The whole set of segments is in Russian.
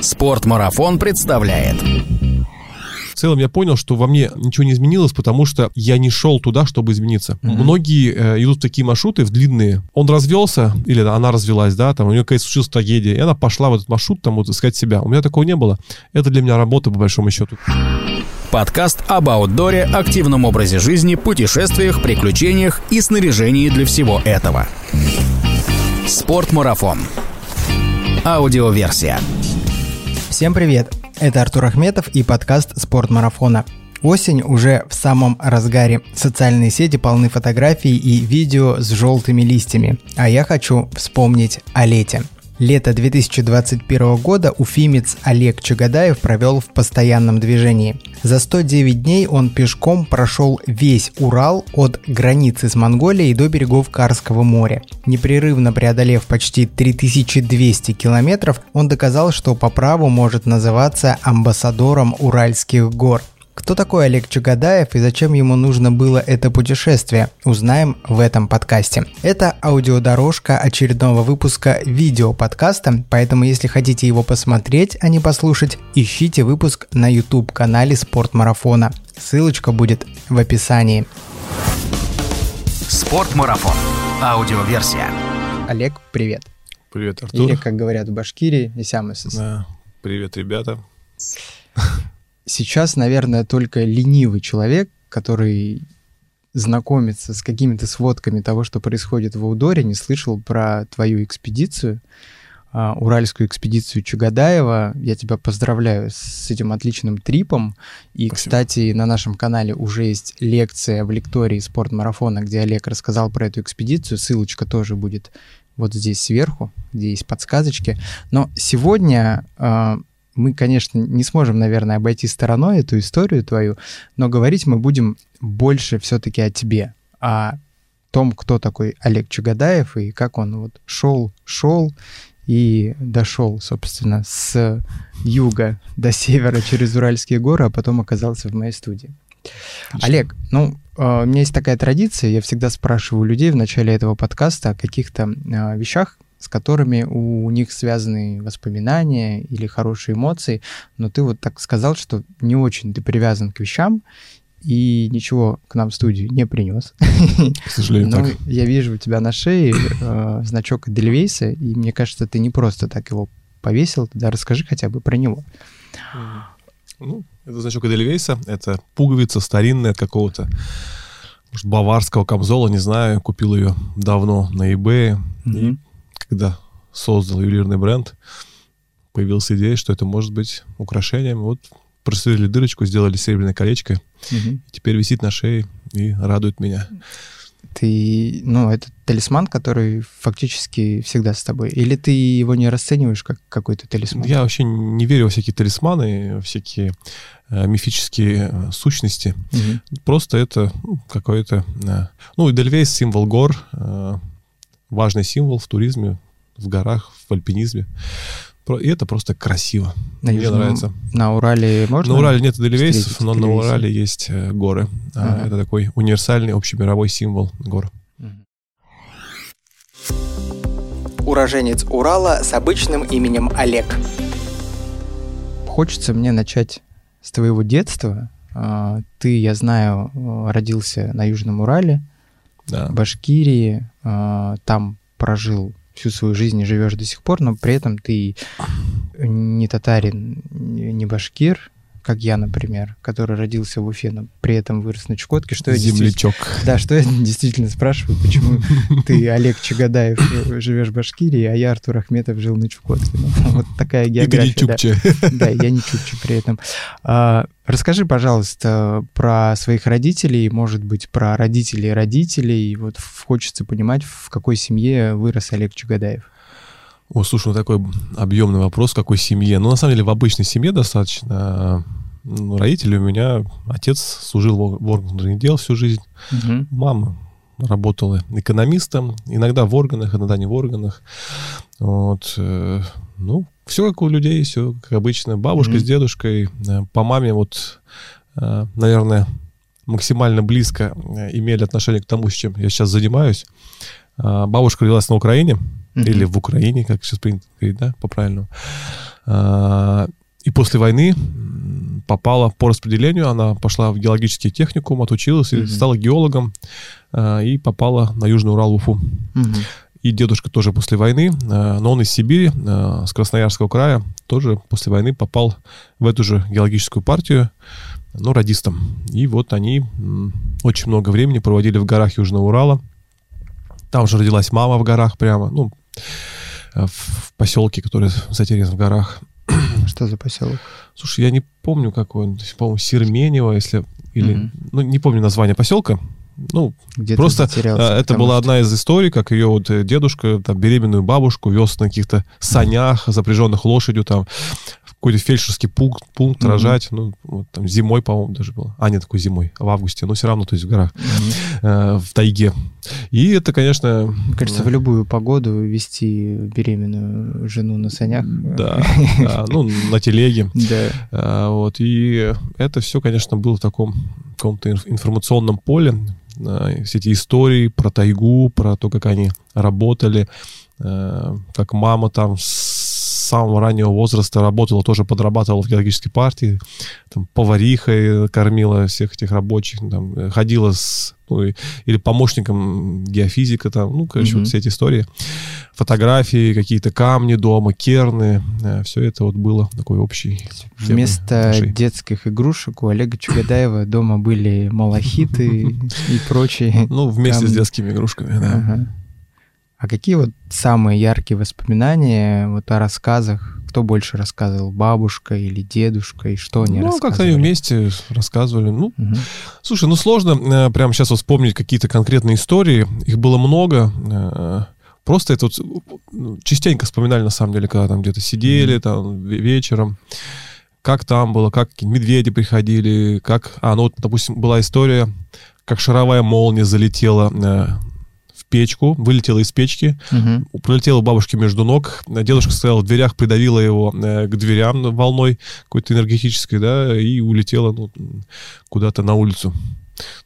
Спортмарафон представляет. В целом я понял, что во мне ничего не изменилось, потому что я не шел туда, чтобы измениться. Mm-hmm. Многие э, идут в такие маршруты, в длинные. Он развелся, или она развелась, да, там у нее какая-то случилась трагедия, и она пошла в этот маршрут, там, вот, искать себя. У меня такого не было. Это для меня работа, по большому счету. Подкаст об аутдоре, активном образе жизни, путешествиях, приключениях и снаряжении для всего этого. Спортмарафон. Аудиоверсия. Всем привет! Это Артур Ахметов и подкаст «Спорт марафона». Осень уже в самом разгаре. Социальные сети полны фотографий и видео с желтыми листьями. А я хочу вспомнить о лете. Лето 2021 года уфимец Олег Чагадаев провел в постоянном движении. За 109 дней он пешком прошел весь Урал от границы с Монголией до берегов Карского моря. Непрерывно преодолев почти 3200 километров, он доказал, что по праву может называться амбассадором Уральских гор. Кто такой Олег Чугадаев и зачем ему нужно было это путешествие, узнаем в этом подкасте. Это аудиодорожка очередного выпуска видеоподкаста, поэтому если хотите его посмотреть, а не послушать, ищите выпуск на YouTube-канале Спортмарафона. Ссылочка будет в описании. Спортмарафон. Аудиоверсия. Олег, привет. Привет, Артур. Или, как говорят в Башкирии, Исямысыс. Да. Привет, ребята сейчас, наверное, только ленивый человек, который знакомится с какими-то сводками того, что происходит в Аудоре, не слышал про твою экспедицию, а, уральскую экспедицию Чугадаева. Я тебя поздравляю с этим отличным трипом. И, Спасибо. кстати, на нашем канале уже есть лекция в лектории спортмарафона, где Олег рассказал про эту экспедицию. Ссылочка тоже будет вот здесь сверху, где есть подсказочки. Но сегодня а, мы, конечно, не сможем, наверное, обойти стороной эту историю твою, но говорить мы будем больше все-таки о тебе, о том, кто такой Олег Чугадаев и как он вот шел, шел и дошел, собственно, с юга до севера через Уральские горы, а потом оказался в моей студии. Отлично. Олег, ну, а, у меня есть такая традиция, я всегда спрашиваю людей в начале этого подкаста о каких-то а, вещах, с которыми у них связаны воспоминания или хорошие эмоции, но ты вот так сказал, что не очень ты привязан к вещам, и ничего к нам в студию не принес. К сожалению, Но так. я вижу у тебя на шее э, значок Эдельвейса, и мне кажется, ты не просто так его повесил, тогда расскажи хотя бы про него. Ну, это значок Эдельвейса, это пуговица старинная от какого-то может, баварского камзола, не знаю, купил ее давно на eBay, mm-hmm. и когда создал ювелирный бренд, появилась идея, что это может быть украшением. Вот просверлили дырочку, сделали серебряное колечко, угу. теперь висит на шее и радует меня. Ты, ну, это талисман, который фактически всегда с тобой. Или ты его не расцениваешь как какой-то талисман? Я вообще не верю во всякие талисманы, всякие э, мифические э, сущности. Угу. Просто это ну, какой-то... Э, ну, Эдельвейс — символ гор, э, важный символ в туризме, в горах, в альпинизме. И это просто красиво. На Мне Южном, нравится. На Урале можно? На Урале нет дельвейсов, но на Урале есть э, горы. А, ага. Это такой универсальный общемировой символ гор. Уроженец Урала с обычным именем Олег. Хочется мне начать с твоего детства. А, ты, я знаю, родился на Южном Урале, да. Башкирии, а, там прожил всю свою жизнь и живешь до сих пор, но при этом ты не татарин, не башкир, как я, например, который родился в Уфе, но при этом вырос на Чукотке, что Землячок. я Да, что я действительно спрашиваю, почему ты, Олег Чагадаев, живешь в Башкирии, а я, Артур Ахметов, жил на Чукотке. Ну, вот такая география. Игорь Чукче. Да, я не Чукче при этом. А, расскажи, пожалуйста, про своих родителей, может быть, про родителей родителей. Вот хочется понимать, в какой семье вырос Олег Чугадаев. О, слушай, ну такой объемный вопрос, какой семье. Ну, на самом деле, в обычной семье достаточно. Ну, родители у меня, отец служил в органах дел всю жизнь, угу. мама работала экономистом, иногда в органах, иногда не в органах. Вот, э, ну, все как у людей, все как обычно. Бабушка mm с дедушкой, э, по маме вот, э, наверное, максимально близко имели отношение к тому, с чем я сейчас занимаюсь. Бабушка родилась на Украине, или в Украине, как сейчас принято говорить, да, по-правильному. А, и после войны попала по распределению, она пошла в геологический техникум, отучилась и стала геологом, а, и попала на Южный Урал, Уфу. И дедушка тоже после войны, но он из Сибири, с Красноярского края, тоже после войны попал в эту же геологическую партию, ну, радистом. И вот они очень много времени проводили в горах Южного Урала. Там же родилась мама в горах прямо, ну, в поселке, который затерян в горах. Что за поселок? Слушай, я не помню, какой он, по-моему, Серменево, если... Или, mm ну, не помню название поселка. Ну, Где просто э, это была что... одна из историй, как ее вот э, дедушка, там, беременную бабушку вез на каких-то санях, запряженных лошадью, там, какой-то фельдшерский пункт, пункт mm-hmm. рожать, ну, вот там зимой, по-моему, даже было. А, нет, такой зимой, в августе, но все равно, то есть в горах, mm-hmm. э, в тайге. И это, конечно... Мне кажется, в любую погоду вести беременную жену на санях. Да, да ну, на телеге. Да. А, вот, и это все, конечно, было в таком каком-то информационном поле, все эти истории про тайгу, про то, как они работали, э, как мама там с самого раннего возраста работала, тоже подрабатывала в геологической партии, там, поварихой кормила всех этих рабочих, там, ходила с, ну, или помощником геофизика, там, ну, короче, mm-hmm. вот все эти истории. Фотографии, какие-то камни дома, керны, э, все это вот было такой общий. Вместо нашей. детских игрушек у Олега Чугадаева дома были малахиты и прочие. Ну, вместе с детскими игрушками, да. А какие вот самые яркие воспоминания вот о рассказах? Кто больше рассказывал, бабушка или дедушка, и что они ну, рассказывали? Ну, как они вместе рассказывали. Ну, угу. слушай, ну сложно э, прямо сейчас вспомнить какие-то конкретные истории. Их было много. Э, просто это вот ну, частенько вспоминали, на самом деле, когда там где-то сидели, mm там, вечером как там было, как медведи приходили, как... А, ну вот, допустим, была история, как шаровая молния залетела э, печку, вылетела из печки, угу. пролетела бабушке между ног. Дедушка стоял в дверях, придавила его э, к дверям волной какой-то энергетической, да, и улетела ну, куда-то на улицу.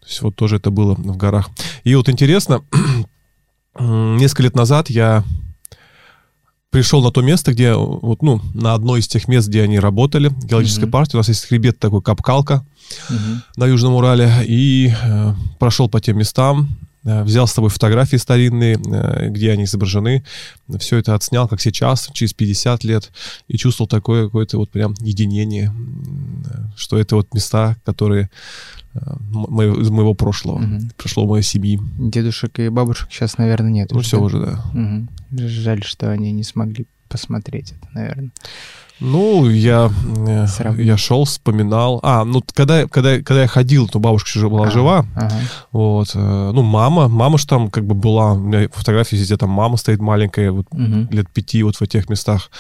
То есть вот тоже это было в горах. И вот интересно, несколько лет назад я пришел на то место, где, вот, ну, на одно из тех мест, где они работали, геологическая mm-hmm. партия. У нас есть хребет такой, Капкалка mm-hmm. на Южном Урале. И э, прошел по тем местам, взял с собой фотографии старинные, э, где они изображены, все это отснял, как сейчас, через 50 лет, и чувствовал такое какое-то вот прям единение, что это вот места, которые э, моего, из моего прошлого, угу. прошлого моей семьи. Дедушек и бабушек сейчас, наверное, нет. Ну, уже, все да? уже, да. Угу. Жаль, что они не смогли посмотреть это, наверное. Ну, я, э, я шел, вспоминал. А, ну, когда, когда, когда я ходил, то бабушка еще была а, жива. Ага. Вот. Э, ну, мама, мама же там как бы была, у меня фотографии везде, там мама стоит маленькая, вот угу. лет пяти вот в этих местах.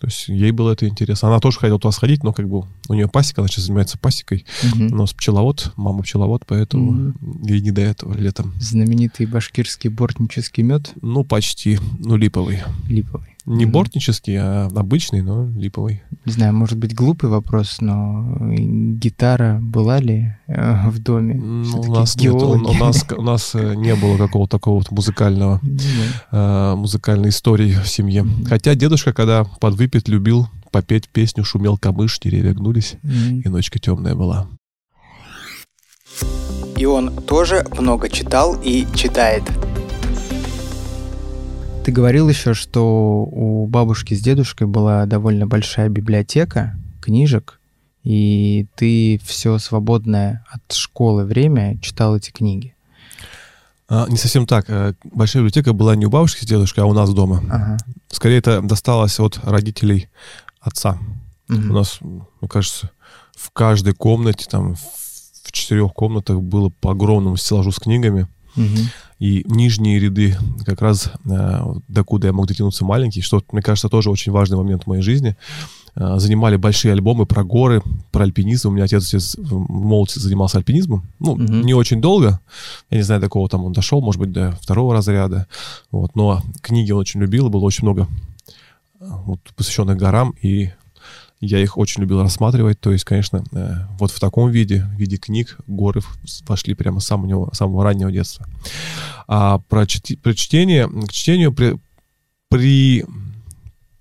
То есть ей было это интересно. Она тоже хотела туда сходить, но как бы у нее пасека, она сейчас занимается пасекой. Угу. У нас пчеловод, мама пчеловод, поэтому угу. ей не до этого летом. Знаменитый башкирский бортнический мед? Ну, почти. Ну, липовый. Липовый. Не mm-hmm. бортнический, а обычный, но липовый. Не знаю, может быть, глупый вопрос, но гитара была ли э, в доме? Ну, у нас, нет, у, у, нас, у нас э, не было какого-то такого вот музыкального, э, музыкальной истории в семье. Хотя дедушка, когда подвыпит, любил попеть песню «Шумел камыш, деревья гнулись, и ночка темная была». И он тоже много читал и читает. Ты говорил еще, что у бабушки с дедушкой была довольно большая библиотека книжек, и ты все свободное от школы время читал эти книги. А, не совсем так. Э, большая библиотека была не у бабушки с дедушкой, а у нас дома. Ага. Скорее, это досталось от родителей отца. Угу. У нас, мне кажется, в каждой комнате, там, в четырех комнатах было по огромному стеллажу с книгами. Угу. И нижние ряды, как раз э, докуда я мог дотянуться маленький, что, мне кажется, тоже очень важный момент в моей жизни, э, занимали большие альбомы про горы, про альпинизм. У меня отец в молодости занимался альпинизмом. Ну, угу. не очень долго. Я не знаю, до какого там он дошел, может быть, до второго разряда. Вот. Но книги он очень любил, было очень много э, вот, посвященных горам, и я их очень любил рассматривать. То есть, конечно, э, вот в таком виде, в виде книг, горы вошли прямо с самого, самого раннего детства. А про, чти, про чтение, к чтению при, при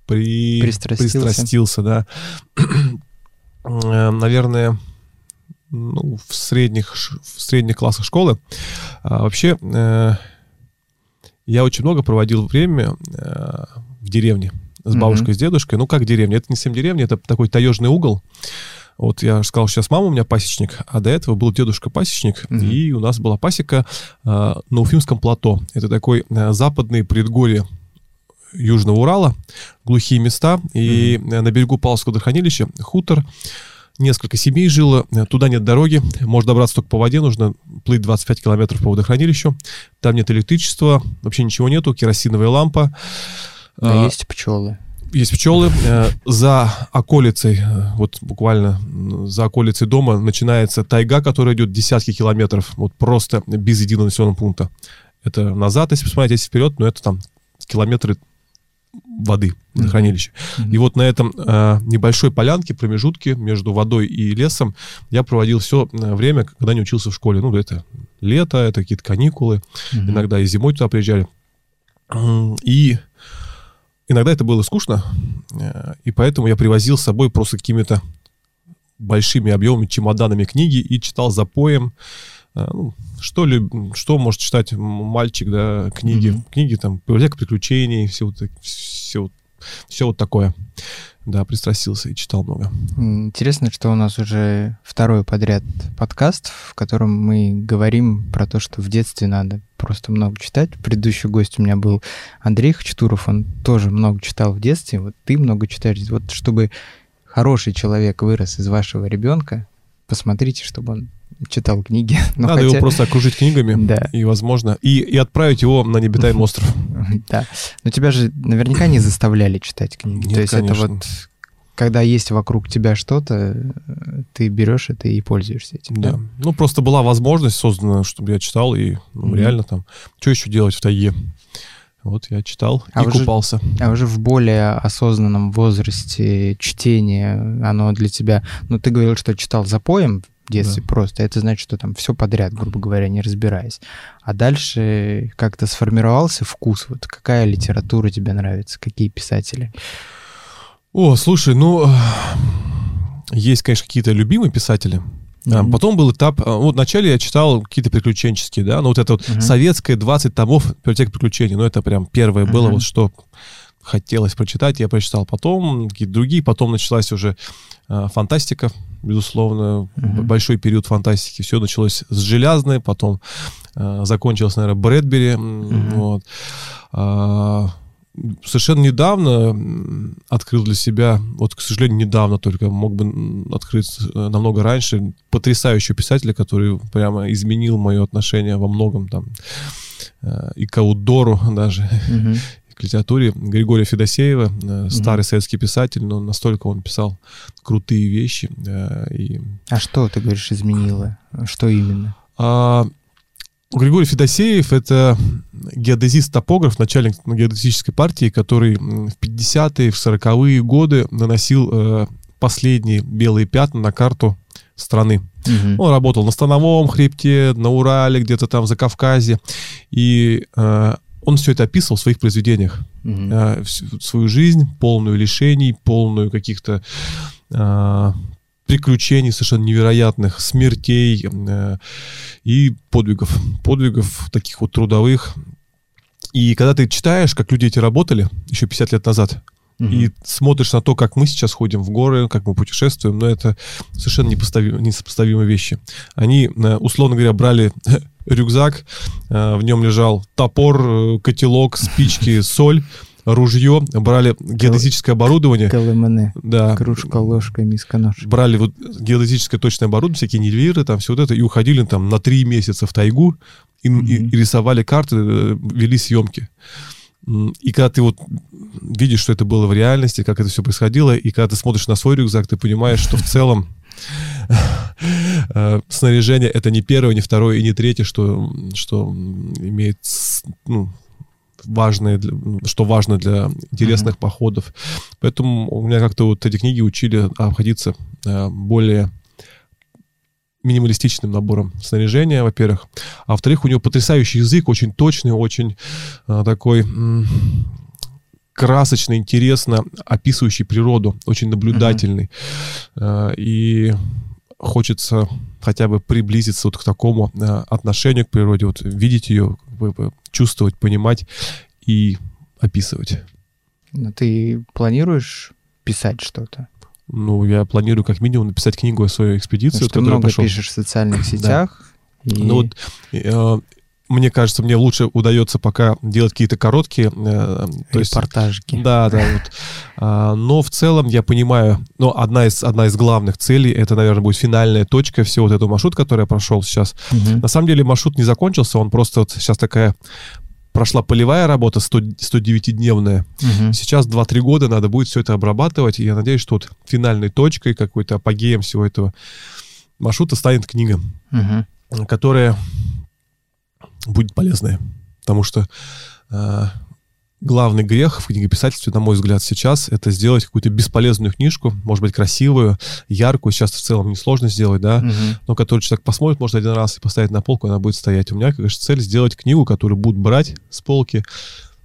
при... Пристрастился. пристрастился, да. Э, наверное, ну, в средних, в средних классах школы. А, вообще, э, я очень много проводил время э, в деревне с бабушкой, mm-hmm. с дедушкой. Ну, как деревня? Это не совсем деревня, это такой таежный угол. Вот я сказал, что сейчас мама у меня пасечник, а до этого был дедушка пасечник, mm-hmm. и у нас была пасека э, на Уфимском плато. Это такой э, западный предгорье Южного Урала, глухие места, и mm-hmm. на берегу Павловского водохранилища хутор, несколько семей жило, туда нет дороги, можно добраться только по воде, нужно плыть 25 километров по водохранилищу, там нет электричества, вообще ничего нету, керосиновая лампа. Да, а, есть пчелы есть пчелы. Э, за околицей, э, вот буквально за околицей дома начинается тайга, которая идет десятки километров, вот просто без единого населенного пункта. Это назад, если посмотреть, если вперед, но это там километры воды на хранилище. Mm-hmm. И вот на этом э, небольшой полянке, промежутке между водой и лесом я проводил все э, время, когда не учился в школе. Ну, это лето, это какие-то каникулы. Mm-hmm. Иногда и зимой туда приезжали. И Иногда это было скучно, э, и поэтому я привозил с собой просто какими-то большими объемами, чемоданами книги и читал за поем. Э, ну, что, люб... что может читать мальчик, да, книги, mm-hmm. книги там, библиотека приключений, все вот, все, все вот такое. Да, пристрастился и читал много. Интересно, что у нас уже второй подряд подкаст, в котором мы говорим про то, что в детстве надо просто много читать. Предыдущий гость у меня был Андрей Хачатуров, он тоже много читал в детстве. Вот ты много читаешь. Вот чтобы хороший человек вырос из вашего ребенка, посмотрите, чтобы он читал книги. Но Надо хотя... его просто окружить книгами, да. и, возможно, и, и отправить его на небитаемый остров. Да. Но тебя же наверняка не заставляли читать книги. Нет, То есть конечно. это вот когда есть вокруг тебя что-то, ты берешь это и пользуешься этим. Да. да. Ну, просто была возможность создана, чтобы я читал, и ну, mm-hmm. реально там, что еще делать в тайге? Вот я читал а и уже, купался. А уже в более осознанном возрасте чтение, оно для тебя... Ну, ты говорил, что читал за поем в детстве да. просто. Это значит, что там все подряд, грубо говоря, не разбираясь. А дальше как-то сформировался вкус. Вот какая литература тебе нравится, какие писатели? О, слушай, ну, есть, конечно, какие-то любимые писатели. Mm-hmm. Потом был этап, а, вот вначале я читал какие-то приключенческие, да, ну вот это вот mm-hmm. советское 20 томов библиотека приключений, ну это прям первое mm-hmm. было, вот что хотелось прочитать, я прочитал. Потом какие-то другие, потом началась уже э, фантастика, безусловно, mm-hmm. большой период фантастики. Все началось с железной, потом э, закончилось, наверное, Брэдбери, mm-hmm. вот. А, совершенно недавно открыл для себя, вот, к сожалению, недавно только, мог бы открыть э, намного раньше, потрясающего писателя, который прямо изменил мое отношение во многом там э, и к аудору даже, угу. к литературе. Григория Федосеева, угу. старый советский писатель, но настолько он писал крутые вещи. И... А что, ты говоришь, изменило? Что именно? А, Григорий Федосеев — это геодезист-топограф, начальник геодезической партии, который в 50-е, в 40-е годы наносил э, последние белые пятна на карту страны. Угу. Он работал на Становом хребте, на Урале, где-то там за Кавказе. И э, он все это описывал в своих произведениях. Угу. Э, свою жизнь, полную лишений, полную каких-то э, приключений совершенно невероятных, смертей э, и подвигов. Подвигов таких вот трудовых. И когда ты читаешь, как люди эти работали еще 50 лет назад, угу. и смотришь на то, как мы сейчас ходим в горы, как мы путешествуем, но это совершенно непоставим, несопоставимые вещи. Они, э, условно говоря, брали рюкзак, э, в нем лежал топор, э, котелок, спички, соль, ружье, брали геодезическое оборудование. КЛМН. Да. Кружка, ложка, миска, нож. Брали вот геодезическое точное оборудование, всякие нивелиры, там все вот это, и уходили там на три месяца в тайгу, и, mm-hmm. и, и рисовали карты, э, вели съемки. И когда ты вот видишь, что это было в реальности, как это все происходило, и когда ты смотришь на свой рюкзак, ты понимаешь, что в целом э, снаряжение это не первое, не второе и не третье, что, что имеет ну, важные, что важно для интересных mm-hmm. походов. Поэтому у меня как-то вот эти книги учили обходиться э, более минималистичным набором снаряжения, во-первых. А во-вторых, у него потрясающий язык, очень точный, очень э, такой красочно, интересно описывающий природу, очень наблюдательный. Uh-huh. И хочется хотя бы приблизиться вот к такому отношению к природе, вот видеть ее, чувствовать, понимать и описывать. Но ты планируешь писать что-то? Ну, я планирую как минимум написать книгу о своей экспедиции. Что ты много пошел. пишешь в социальных сетях. Да. И... Ну вот, э, мне кажется, мне лучше удается пока делать какие-то короткие... Э, то Репортажики. Есть, да, да. Вот. А, но в целом я понимаю, но одна из, одна из главных целей, это, наверное, будет финальная точка всего вот этого маршрута, который я прошел сейчас. Угу. На самом деле маршрут не закончился, он просто вот сейчас такая прошла полевая работа 100, 109-дневная. Угу. Сейчас 2-3 года надо будет все это обрабатывать. И я надеюсь, что вот финальной точкой, какой-то апогеем всего этого маршрута станет книга, угу. которая будет полезная. Потому что э, главный грех в книгописательстве, на мой взгляд, сейчас, это сделать какую-то бесполезную книжку, может быть, красивую, яркую, сейчас в целом несложно сделать, да, угу. но которую человек посмотрит, может, один раз и поставить на полку, она будет стоять. У меня, конечно, цель сделать книгу, которую будут брать с полки,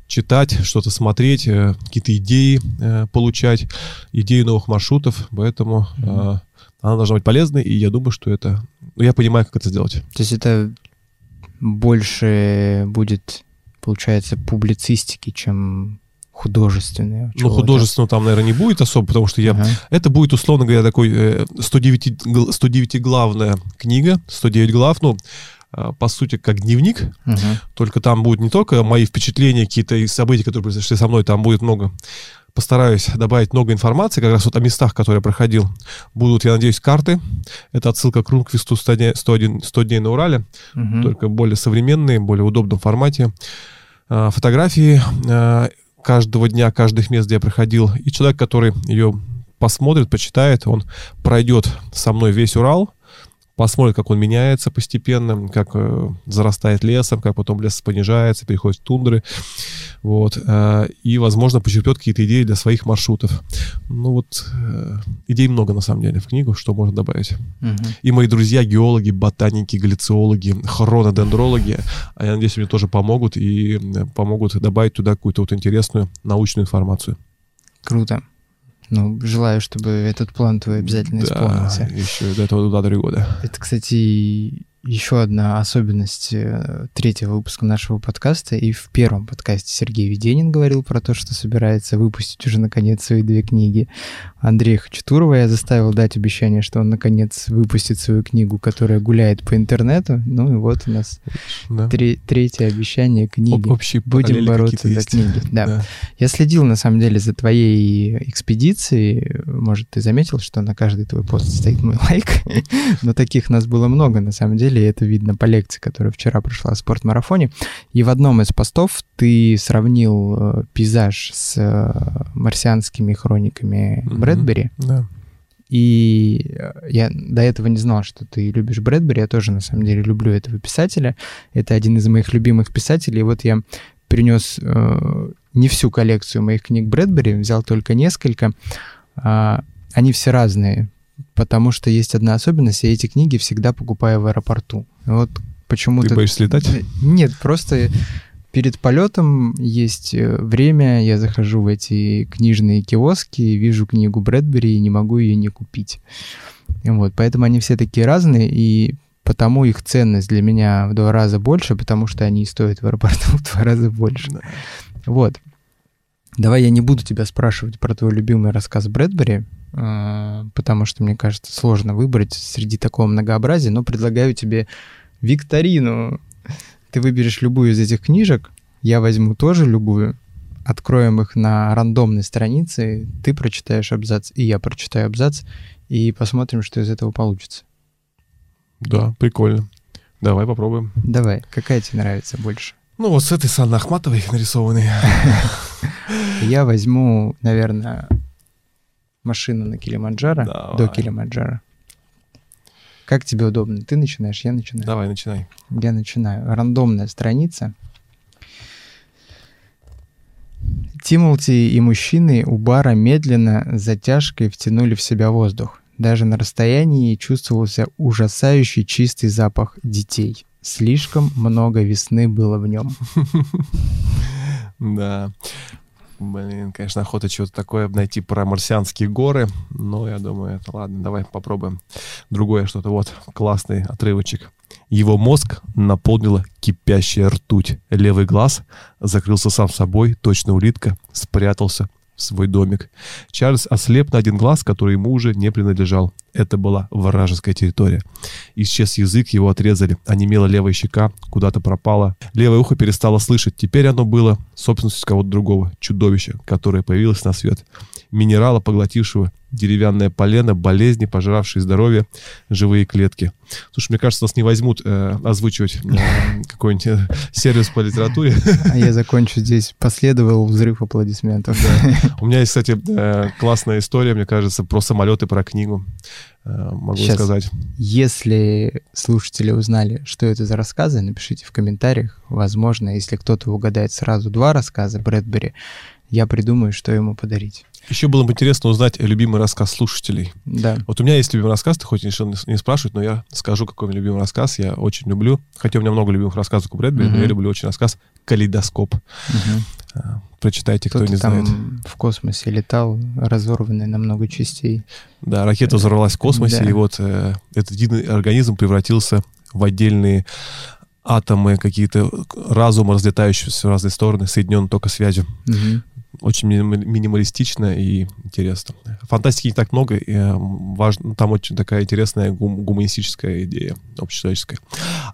читать, что-то смотреть, э, какие-то идеи э, получать, идеи новых маршрутов, поэтому угу. э, она должна быть полезной, и я думаю, что это... Ну, я понимаю, как это сделать. То есть это больше будет получается, публицистики, чем художественные. Ну, художественного там, наверное, не будет особо, потому что я... Ага. Это будет, условно говоря, такой 109, 109 главная книга, 109 глав, ну, э, по сути, как дневник, угу. только там будут не только мои впечатления, какие-то события, которые произошли со мной, там будет много постараюсь добавить много информации как раз вот о местах, которые я проходил. Будут, я надеюсь, карты. Это отсылка к Рунквисту 100 дней, 101, 100 дней на Урале, угу. только более современные, более удобном формате. А, фотографии а, каждого дня, каждых мест, где я проходил. И человек, который ее посмотрит, почитает, он пройдет со мной весь Урал, посмотрит, как он меняется постепенно, как э, зарастает лесом, как потом лес понижается, переходит в тундры. Вот. Э, и, возможно, почерпет какие-то идеи для своих маршрутов. Ну вот, э, идей много, на самом деле, в книгу, что можно добавить. Угу. И мои друзья, геологи, ботаники, галлициологи, хронодендрологи, я надеюсь, мне тоже помогут и э, помогут добавить туда какую-то вот интересную научную информацию. Круто. Ну, желаю, чтобы этот план твой обязательно да, исполнился. еще до этого 2-3 года. Это, кстати, еще одна особенность э, третьего выпуска нашего подкаста. И в первом подкасте Сергей Веденин говорил про то, что собирается выпустить уже наконец свои две книги. Андрея Хачатурова я заставил дать обещание, что он наконец выпустит свою книгу, которая гуляет по интернету. Ну и вот у нас да. три, третье обещание книги. Общие Будем бороться за книги. Да. да. Я следил на самом деле за твоей экспедицией. Может, ты заметил, что на каждый твой пост стоит мой лайк. Но таких нас было много на самом деле деле, это видно по лекции, которая вчера прошла в спортмарафоне. И в одном из постов ты сравнил э, пейзаж с э, марсианскими хрониками mm-hmm. Брэдбери. Да. И э, я до этого не знал, что ты любишь Брэдбери. Я тоже, на самом деле, люблю этого писателя. Это один из моих любимых писателей. И вот я принес э, не всю коллекцию моих книг Брэдбери, взял только несколько. Э, они все разные потому что есть одна особенность, я эти книги всегда покупаю в аэропорту. Вот почему-то... Ты боишься летать? Нет, просто перед полетом есть э, время, я захожу в эти книжные киоски, вижу книгу Брэдбери и не могу ее не купить. Вот, поэтому они все такие разные, и потому их ценность для меня в два раза больше, потому что они стоят в аэропорту в два раза больше. Да. Вот. Давай я не буду тебя спрашивать про твой любимый рассказ Брэдбери, потому что, мне кажется, сложно выбрать среди такого многообразия, но предлагаю тебе викторину. Ты выберешь любую из этих книжек, я возьму тоже любую, откроем их на рандомной странице, ты прочитаешь абзац, и я прочитаю абзац, и посмотрим, что из этого получится. Да, прикольно. Давай попробуем. Давай. Какая тебе нравится больше? Ну, вот с этой Санны Ахматовой нарисованной. Я возьму, наверное, машину на Килиманджаро, Давай. до Килиманджаро. Как тебе удобно? Ты начинаешь, я начинаю. Давай, начинай. Я начинаю. Рандомная страница. Тимолти и мужчины у бара медленно, затяжкой втянули в себя воздух. Даже на расстоянии чувствовался ужасающий чистый запах детей. Слишком много весны было в нем. Да. Блин, конечно, охота чего-то такое найти про марсианские горы. Но я думаю, это ладно, давай попробуем другое что-то. Вот, классный отрывочек. Его мозг наполнила кипящая ртуть. Левый глаз закрылся сам собой, точно улитка, спрятался в свой домик. Чарльз ослеп на один глаз, который ему уже не принадлежал. Это была вражеская территория. Исчез язык, его отрезали. Онемела левая щека, куда-то пропала. Левое ухо перестало слышать. Теперь оно было собственностью кого-то другого. Чудовища, которое появилось на свет. Минерала, поглотившего деревянное полено, болезни, пожиравшие здоровье, живые клетки. Слушай, мне кажется, нас не возьмут э, озвучивать э, какой-нибудь э, сервис по литературе. А я закончу здесь. Последовал взрыв аплодисментов. Да. У меня есть, кстати, э, классная история, мне кажется, про самолеты, про книгу. Э, могу Сейчас, сказать. Если слушатели узнали, что это за рассказы, напишите в комментариях. Возможно, если кто-то угадает сразу два рассказа Брэдбери, я придумаю, что ему подарить. Еще было бы интересно узнать любимый рассказ слушателей. Да. Вот у меня есть любимый рассказ, ты хоть решил не спрашивать, но я скажу, какой у меня любимый рассказ. Я очень люблю, хотя у меня много любимых рассказов у Брэдбери, uh-huh. но я люблю очень рассказ «Калейдоскоп». Uh-huh. Прочитайте, кто, кто не там знает. в космосе летал, разорванный на много частей. Да, ракета взорвалась в космосе, да. и вот э, этот единый организм превратился в отдельные атомы, какие-то разумы, разлетающиеся в разные стороны, соединенные только связью. Угу очень минималистично и интересно. Фантастики не так много, и э, важно, там очень такая интересная гум, гуманистическая идея общечеловеческая.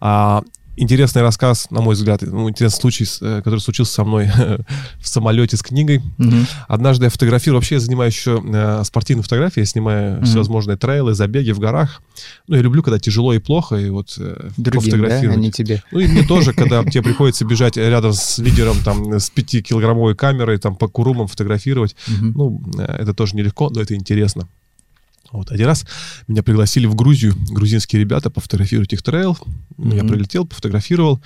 А интересный рассказ, на мой взгляд, ну, интересный случай, э, который случился со мной в самолете с книгой. Угу. Однажды я фотографирую, вообще я занимаюсь еще э, спортивной фотографией, я снимаю угу. всевозможные трейлы, забеги в горах. Ну, я люблю, когда тяжело и плохо, и вот э, Другим, пофотографировать. Да? А не тебе. Ну, и мне тоже, когда тебе приходится бежать рядом с лидером там с пятикилограммовой камерой, там по курумам фотографировать, ну, это тоже нелегко, но это интересно. Вот. Один раз меня пригласили в Грузию, грузинские ребята, пофотографировать их трейл. Mm-hmm. Я прилетел, пофотографировал.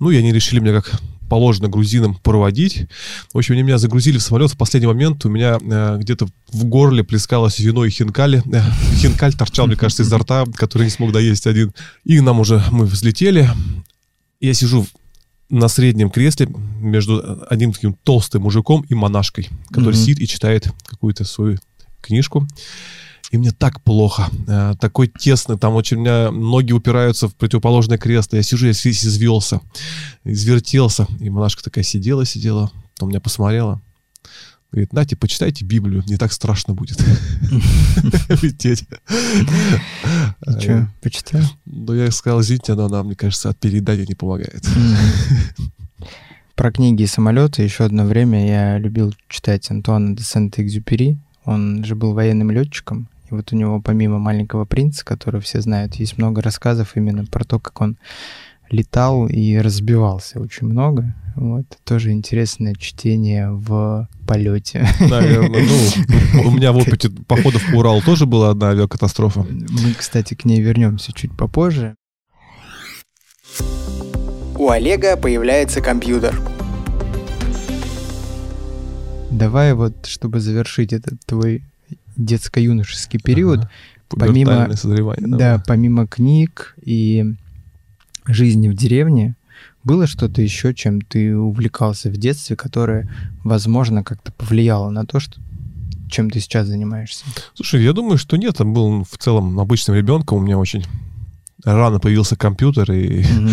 Ну, и они решили меня как положено грузинам проводить. В общем, они меня загрузили в самолет в последний момент. У меня э, где-то в горле плескалось вино и хинкали. Э, хинкаль торчал, мне кажется, изо рта, который не смог доесть один. И нам уже, мы взлетели. Я сижу на среднем кресле между одним таким толстым мужиком и монашкой, который mm-hmm. сидит и читает какую-то свою книжку и мне так плохо, э, такой тесный, там очень у меня ноги упираются в противоположное кресло, я сижу, я весь извелся, извертелся, и монашка такая сидела, сидела, потом меня посмотрела, Говорит, Нате, почитайте Библию, не так страшно будет лететь. И что, почитал? Ну, я сказал, извините, но она, мне кажется, от переедания не помогает. Про книги и самолеты еще одно время я любил читать Антуана де Сент-Экзюпери. Он же был военным летчиком, и вот у него помимо «Маленького принца», который все знают, есть много рассказов именно про то, как он летал и разбивался очень много. Вот, тоже интересное чтение в полете. Наверное. Ну, у меня в опыте походов по Уралу тоже была одна авиакатастрофа. Мы, кстати, к ней вернемся чуть попозже. У Олега появляется компьютер. Давай вот, чтобы завершить этот твой детско-юношеский период, ага. помимо, да, да, помимо книг и жизни в деревне, было что-то еще, чем ты увлекался в детстве, которое, возможно, как-то повлияло на то, что чем ты сейчас занимаешься? Слушай, я думаю, что нет. Он был в целом обычным ребенком. У меня очень рано появился компьютер, и угу.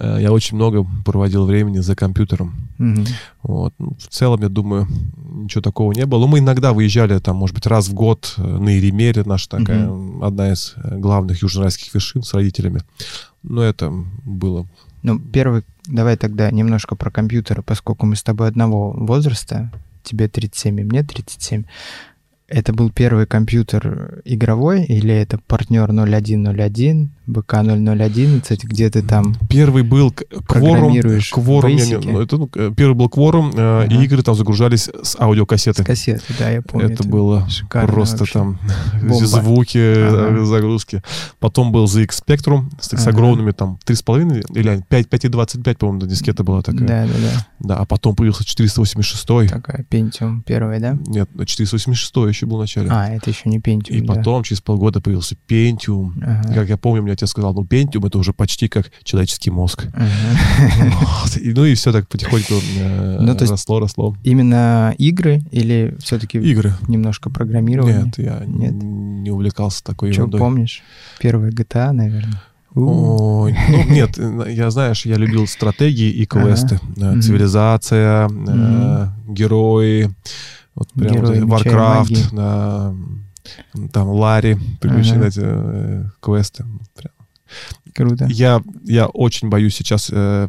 Я очень много проводил времени за компьютером. Угу. Вот. Ну, в целом, я думаю, ничего такого не было. Но мы иногда выезжали, там, может быть, раз в год э, на Иремере, наша такая, угу. одна из э, главных южноуральских вершин с родителями. Но это было... Ну, первый, давай тогда немножко про компьютеры, поскольку мы с тобой одного возраста, тебе 37 и мне 37. Это был первый компьютер игровой или это партнер 0101, БК-0011, где ты там Первый был Кворум. Кворум ну, это, ну, первый был Кворум, ага. и игры там загружались с аудиокассеты. С кассеты, да, я помню. Это, это было просто вообще. там Бомба. звуки, ага. загрузки. Потом был ZX Spectrum с, ага. с огромными там 3,5 или 5, 5,25, по-моему, дискета была такая. Да, да, да. Да, а потом появился 486. Такая Pentium первая, да? Нет, 486 еще еще был в начале. А, это еще не Pentium, И да. потом, через полгода, появился Pentium. Ага. И, как я помню, мне отец сказал, ну, Pentium это уже почти как человеческий мозг. Ага. Вот. И, ну и все так потихоньку э, Ну, то росло, росло. Именно игры или все-таки Игры. немножко программирование? Нет, я Нет. не увлекался такой Что ерундой. помнишь? Первая GTA, наверное. Ой, ну, нет, э, я, знаешь, я любил стратегии и квесты. Э, Мгм. Цивилизация, э, герои, вот прям Герои Warcraft, да, там Ларри, приключения, Ага. эти э, квесты. Прям. Круто. Я, я очень боюсь сейчас, э,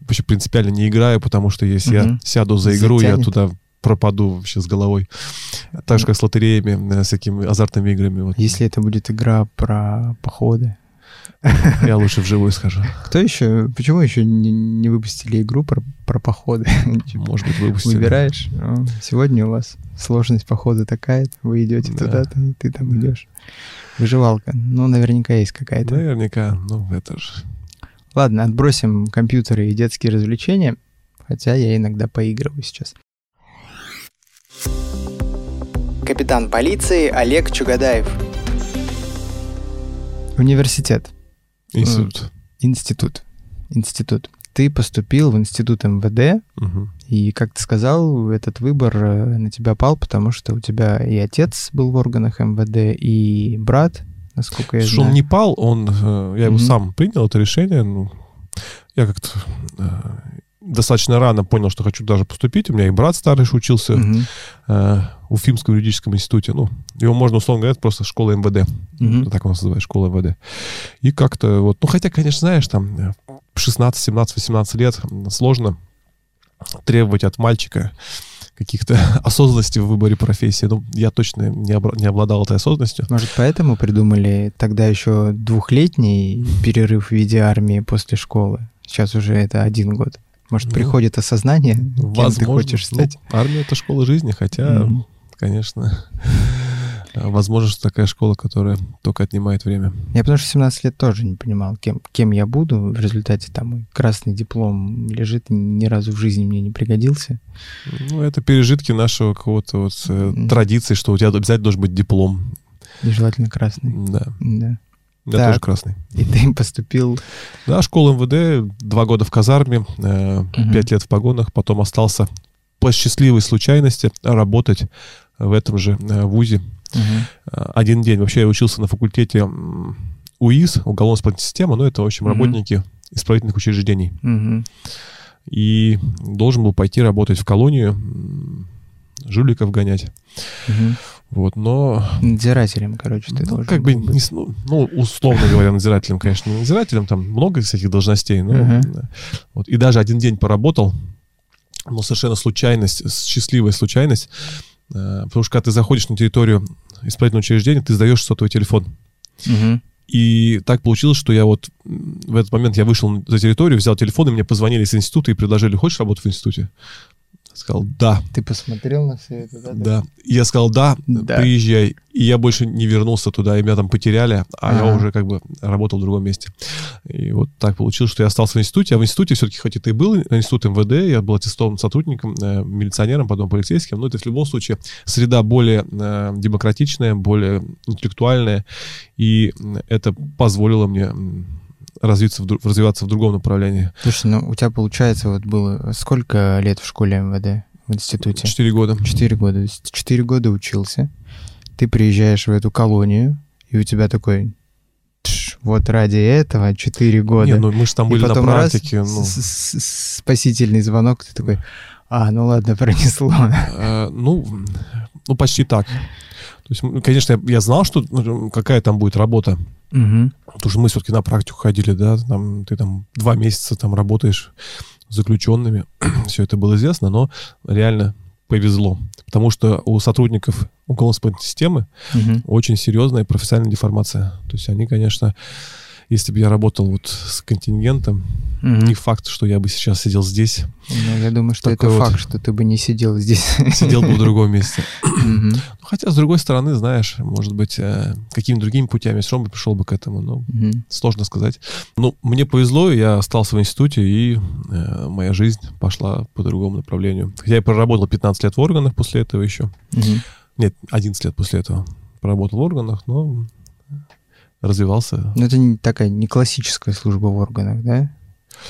вообще принципиально не играю, потому что если я Мгм. сяду за игру, я Затянет. туда пропаду вообще с головой. Так же, как с лотереями, э, с такими азартными играми. Вот. Если это будет игра про походы. Я лучше вживую схожу. Кто еще? Почему еще не, не выпустили игру про, про походы? Типа, Может быть, выпустили. Выбираешь. «О, Сегодня у вас сложность похода такая, вы идете Да. туда-то, и ты там идешь. Выживалка. Ну, наверняка есть какая-то. Наверняка, ну это же... Ладно, отбросим компьютеры и детские развлечения, хотя я иногда поигрываю сейчас. Капитан полиции Олег Чугадаев. Университет. Институт. Институт. Институт. Ты поступил в институт МВД, Мгм. и, как ты сказал, этот выбор э, на тебя пал, потому что у тебя и отец был в органах МВД, и брат, насколько я Слушай, знаю. он не пал, он, э, я его Мгм. сам принял, это решение. Ну, я как-то э, достаточно рано понял, что хочу даже поступить. У меня и брат старый учился Мгм. Уфимском юридическом институте. Ну, его можно условно говоря, просто школа МВД. Мгм. Так он называет, школа МВД. И как-то вот, ну, хотя, конечно, знаешь, там э, 16, 17, 18 лет сложно требовать от мальчика каких-то осознанности в выборе профессии. Ну, я точно не, обра- не обладал этой осознанностью. Может, поэтому придумали тогда еще двухлетний перерыв в виде армии после школы? Сейчас уже это один год. Может, Ну, приходит осознание, кем ты Возможно. хочешь Ну, стать? армия — это школа жизни, хотя, Мгм. Конечно, возможно, что такая школа, которая только отнимает время. Я потому что в 17 лет тоже не понимал, кем, кем я буду. В результате там мой красный диплом лежит, ни разу в жизни мне не пригодился. Ну, это пережитки нашего какого-то вот Мгм. традиции, что у тебя обязательно должен быть диплом. И желательно красный. Да, Да. я Так. тоже красный. И ты поступил... Да, школа МВД, два года в казарме, э, Мгм. пять лет в погонах, потом остался по счастливой случайности работать в этом же э, вузе э, один день. Вообще я учился на факультете УИС, уголовно-исполнительная система, но это, в общем, Мгм. работники исправительных учреждений. Мгм. И должен был пойти работать в колонию, жуликов гонять. Мгм. Вот, но Надзирателем, короче, ты ну, должен как бы, не ну, ну, условно говоря, надзирателем, конечно, не надзирателем, там много всяких должностей, но, да. вот, и даже один день поработал, но совершенно случайность, счастливая случайность, потому что когда ты заходишь на территорию исправительного учреждения, ты сдаешь сотовый телефон. Мгм. И так получилось, что я вот в этот момент я вышел за территорию, взял телефон, и мне позвонили из института и предложили, хочешь работать в институте? Я сказал, да. Ты посмотрел на все это, да? Да. И я сказал, да, Да. приезжай. И я больше не вернулся туда, и меня там потеряли, а я Ага. уже как бы работал в другом месте. И вот так получилось, что я остался в институте. А в институте все-таки, хоть это и был институт МВД, я был аттестованным сотрудником, э, милиционером, потом полицейским, но это в любом случае среда более э, демократичная, более интеллектуальная, и это позволило мне развиться, в развиваться в другом направлении. Слушай, ну у тебя, получается, вот было сколько лет в школе МВД, в институте? Четыре года. Четыре года. Четыре года учился. Ты приезжаешь в эту колонию, и у тебя такой... «Тш, Вот ради этого четыре года. Не, ну мы же там И были на потом раз, практике. ну. с- с- спасительный звонок, ты такой, а, ну ладно, пронесло. Э, ну, ну, почти так. То есть, конечно, я, я знал, что ну, какая там будет работа. Мгм. Потому что мы все-таки на практику ходили, да, там, ты там два месяца там работаешь с заключенными. Все это было известно, но реально повезло. Потому что у сотрудников уголовно системы Мгм. очень серьезная профессиональная деформация. То есть они, конечно, если бы я работал вот с контингентом, Мгм. не факт, что я бы сейчас сидел здесь, Ну, я думаю, что Такой это вот- факт, что ты бы не сидел здесь. сидел бы в другом месте. Ну, Хотя, с другой стороны, знаешь, может быть, э, какими другими путями все равно бы пришел бы к этому. Ну, Мгм. сложно сказать. Ну, мне повезло, я остался в институте, и э, моя жизнь пошла по другому направлению. Я и проработал 15 лет в органах после этого еще. Мгм. Нет, 11 лет после этого проработал в органах, но развивался. Но это не такая не классическая служба в органах, да?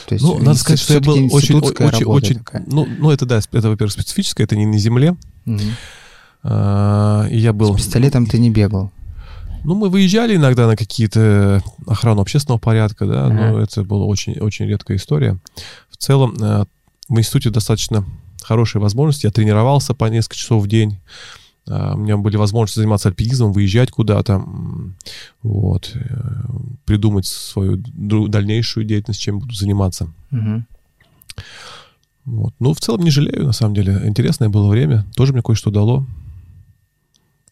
То есть ну, надо сказать, что я был очень, очень, очень, ну, ну, это да, это, во-первых, специфическое, это не на земле. Угу. А, и я был... С пистолетом ты не бегал? Ну, мы выезжали иногда на какие-то охрану общественного порядка, да, ага. но это была очень, очень редкая история. В целом, э, в институте достаточно хорошие возможности. Я тренировался по несколько часов в день. А, у меня были возможности заниматься альпинизмом, выезжать куда-то, вот, э, придумать свою дальнейшую деятельность, чем буду заниматься. Угу. Вот. Ну, в целом не жалею, на самом деле. Интересное было время. Тоже мне кое-что дало.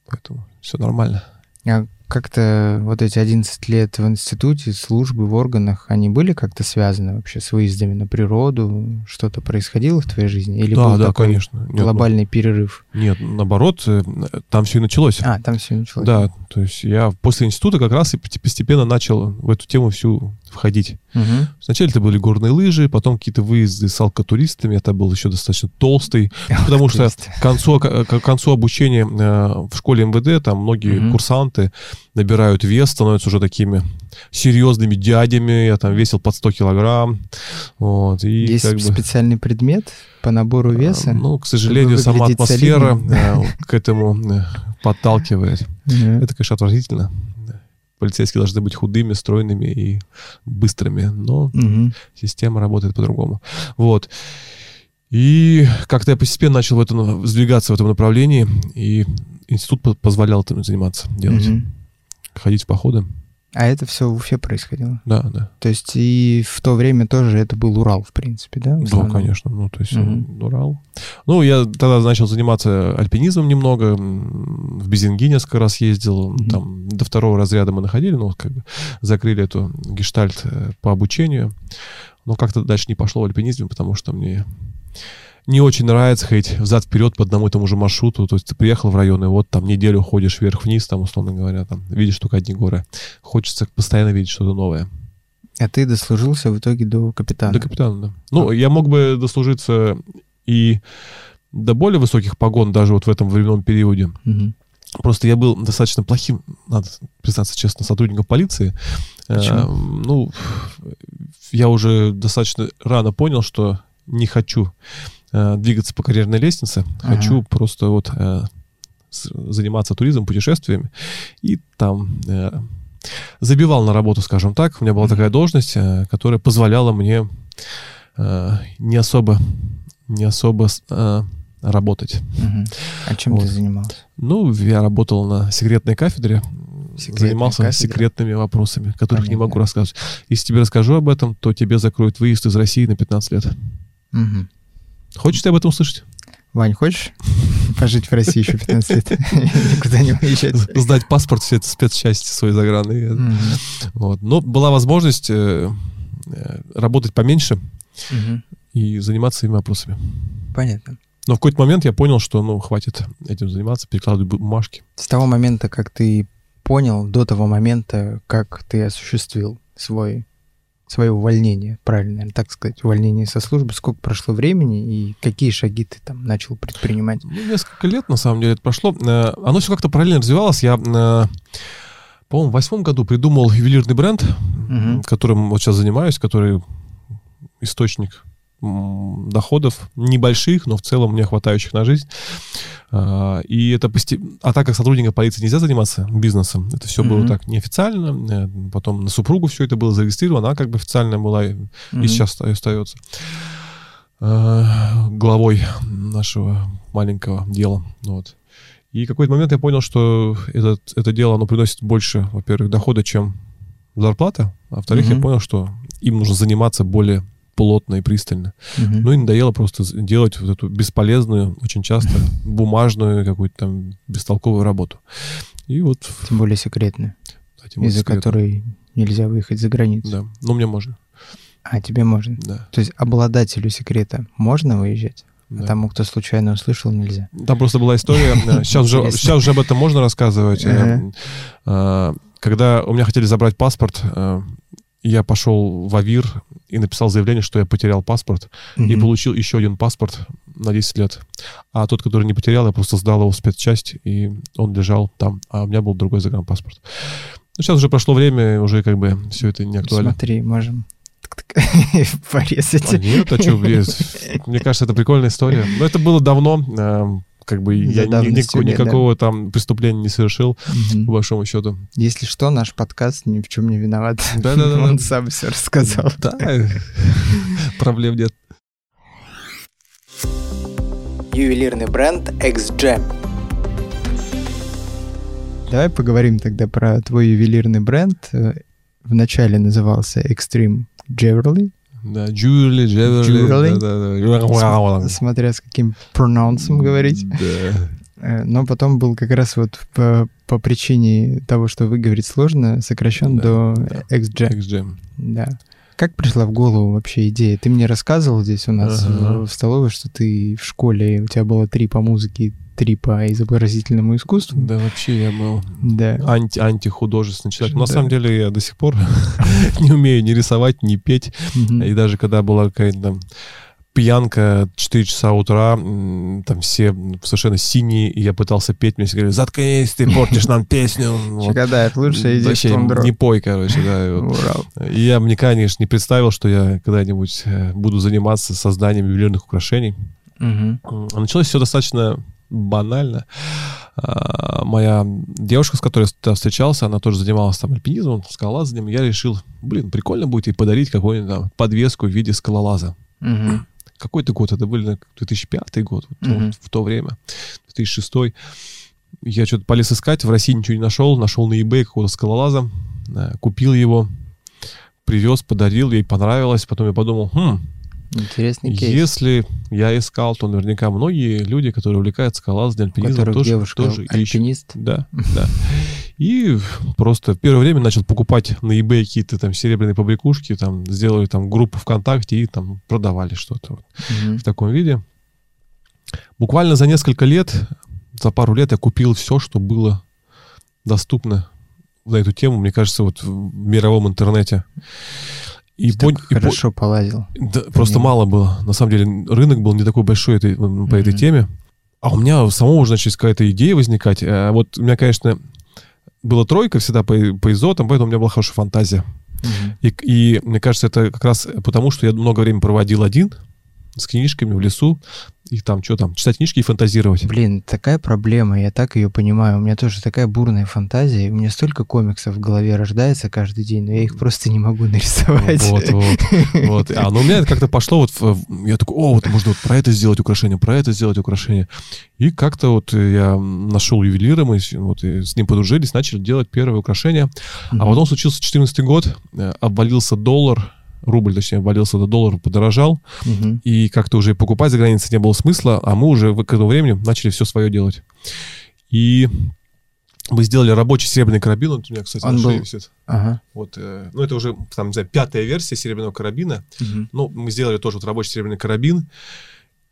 Поэтому все нормально. А как-то вот эти 11 лет в институте, службы в органах, они были как-то связаны вообще с выездами на природу? Что-то происходило в твоей жизни? Или да, был да, такой конечно. глобальный Нет, ну, перерыв? Нет, наоборот, э, там все и началось. А, там все и началось. Да, то есть я после института как раз и постепенно начал в эту тему всю входить. Угу. Сначала это были горные лыжи, потом какие-то выезды с алкотуристами. Это был еще достаточно толстый, потому что к концу, к концу обучения э, в школе МВД там многие угу. курсанты набирают вес, становятся уже такими серьезными дядями. Я там весил под 100 килограмм. Вот, и Есть как бы... специальный предмет по набору а, веса? Ну, к сожалению, сама атмосфера э, к этому э, подталкивает. Это, конечно, отвратительно полицейские должны быть худыми, стройными и быстрыми, но угу. система работает по-другому. Вот. И как-то я постепенно начал в этом, сдвигаться в этом направлении, и институт позволял этим заниматься, делать. Угу. Ходить в походы. А это все в Уфе происходило? Да, да. То есть и в то время тоже это был Урал, в принципе, да? Да, конечно. Ну, то есть угу. Урал. Ну, я тогда начал заниматься альпинизмом немного. В Безинги несколько раз ездил. Угу. Там до второго разряда мы находили, но как бы закрыли эту гештальт э, по обучению. Но как-то дальше не пошло в альпинизме, потому что мне не очень нравится ходить взад-вперед по одному и тому же маршруту. То есть ты приехал в район, и вот там неделю ходишь вверх-вниз, там, условно говоря, там, видишь только одни горы. Хочется постоянно видеть что-то новое. А ты дослужился в итоге до капитана? До капитана, да. Ну, а. я мог бы дослужиться и до более высоких погон даже вот в этом временном периоде. Угу. Просто я был достаточно плохим, надо признаться честно, сотрудником полиции. Почему? Э, ну, я уже достаточно рано понял, что не хочу э, двигаться по карьерной лестнице, ага. хочу просто вот э, заниматься туризмом, путешествиями, и там э, забивал на работу, скажем так. У меня была такая должность, э, которая позволяла мне э, не особо, не особо э, работать. Угу. А чем вот. ты занимался? Ну, я работал на секретной кафедре, Секретная занимался кафедра? секретными вопросами, которых Понятно. не могу рассказывать. Если тебе расскажу об этом, то тебе закроют выезд из России на 15 лет. Угу. Хочешь ты об этом услышать? Вань, хочешь пожить в России еще 15 лет? Никуда не уезжать. Сдать паспорт, все это спецчасти свои загранные. Угу. Вот. Но была возможность э, э, работать поменьше угу. и заниматься этими вопросами. Понятно. Но в какой-то момент я понял, что, ну, хватит этим заниматься, перекладывать бумажки. С того момента, как ты понял, до того момента, как ты осуществил свой свое увольнение, правильно так сказать, увольнение со службы, сколько прошло времени и какие шаги ты там начал предпринимать? Ну, несколько лет, на самом деле, это прошло. Э, оно все как-то параллельно развивалось. Я, э, по-моему, в восьмом году придумал ювелирный бренд, угу. которым вот сейчас занимаюсь, который источник доходов небольших, но в целом мне хватающих на жизнь. А, и это пости... А так как сотрудника полиции нельзя заниматься бизнесом, это все mm-hmm. было так неофициально. Э, потом на супругу все это было зарегистрировано, она как бы официально была и mm-hmm. сейчас остается а, главой нашего маленького дела. Вот. И в какой-то момент я понял, что этот, это дело, оно приносит больше, во-первых, дохода, чем зарплата, а во-вторых, mm-hmm. я понял, что им нужно заниматься более плотно и пристально. Угу. Ну и надоело просто делать вот эту бесполезную, очень часто бумажную какую-то там бестолковую работу. И вот... Тем более секретную. Да, тем более из-за секретную. которой нельзя выехать за границу. Да, но мне можно. А, тебе можно? Да. То есть обладателю секрета можно выезжать? А да. Тому, кто случайно услышал, нельзя. Там просто была история. Сейчас уже, сейчас уже об этом можно рассказывать. Э, а, когда у меня хотели забрать паспорт, э, я пошел в АВИР и написал заявление, что я потерял паспорт, mm-hmm. и получил еще один паспорт на 10 лет. А тот, который не потерял, я просто сдал его в спецчасть, и он лежал там, а у меня был другой загранпаспорт. Ну, сейчас уже прошло время, уже как бы все это не актуально. Смотри, можем порезать. А нет, а что, мне кажется, это прикольная история. Но это было давно, эм, как бы я ни, никакого, лет, никакого да. там преступления не совершил, угу. по большому счету. Если что, наш подкаст ни в чем не виноват. Да-да-да. Он сам все рассказал. Да, проблем нет. Ювелирный бренд X-Gem. Давай поговорим тогда про твой ювелирный бренд. Вначале назывался Extreme Jewelry. Да, Джули, Джеверли. Да, да, Смотря с каким прононсом говорить. Да. Э, но потом был как раз вот по, по причине того, что выговорить сложно, сокращен да, до да. XGEM. XGEM. Да. Как пришла в голову вообще идея? Ты мне рассказывал здесь у нас ага. в, в столовой, что ты в школе, у тебя было три по музыке, три по изобразительному искусству. Да, вообще я был да. анти антихудожественный человек. Да. на самом деле я до сих пор не умею ни рисовать, ни петь. И даже когда была какая-то пьянка, 4 часа утра, там все совершенно синие, и я пытался петь, мне все говорили, заткнись, ты портишь нам песню. Вот. это лучше иди Вообще, не пой, короче, да. И, я мне, конечно, не представил, что я когда-нибудь э, буду заниматься созданием ювелирных украшений. Угу. Началось все достаточно банально. А, моя девушка, с которой я встречался, она тоже занималась там альпинизмом, скалолазанием. Я решил, блин, прикольно будет ей подарить какую-нибудь там подвеску в виде скалолаза. Угу. Какой-то год, это был 2005 год, вот, угу. вот, в то время, 2006. Я что-то полез искать, в России ничего не нашел, нашел на eBay какого-то скалолаза, купил его, привез, подарил, ей понравилось, потом я подумал, хм, Интересный кейс. Если я искал, то наверняка многие люди, которые увлекаются скалолазанием, альпинизмом, тоже, девушка тоже альпинист. ищут. Да, да. И просто в первое время начал покупать на eBay какие-то там серебряные побрякушки, там сделали там группу ВКонтакте и там продавали что-то вот угу. в таком виде. Буквально за несколько лет, за пару лет я купил все, что было доступно на эту тему, мне кажется, вот в мировом интернете. И, пон... хорошо и по... полазил. Да, просто мало было. На самом деле рынок был не такой большой этой, по mm-hmm. этой теме. А у меня самого уже началась какая-то идея возникать. А вот у меня, конечно, была тройка всегда по, по изотам, поэтому у меня была хорошая фантазия. Mm-hmm. И, и мне кажется, это как раз потому, что я много времени проводил один с книжками в лесу, и там что там, читать книжки и фантазировать. Блин, такая проблема, я так ее понимаю. У меня тоже такая бурная фантазия, у меня столько комиксов в голове рождается каждый день, но я их просто не могу нарисовать. Вот, вот, вот. А, ну у меня это как-то пошло вот, в, я такой, о, вот можно вот про это сделать украшение, про это сделать украшение. И как-то вот я нашел ювелира, мы вот с ним подружились, начали делать первое украшение. Mm-hmm. А потом случился 14 год, э, обвалился доллар, рубль, точнее, обвалился до доллара, подорожал, угу. и как-то уже покупать за границей не было смысла, а мы уже к этому времени начали все свое делать. И мы сделали рабочий серебряный карабин, он у меня, кстати, он на шее был... висит. Ага. Вот, э, ну, это уже, там, не знаю, пятая версия серебряного карабина. Угу. Ну, мы сделали тоже вот рабочий серебряный карабин.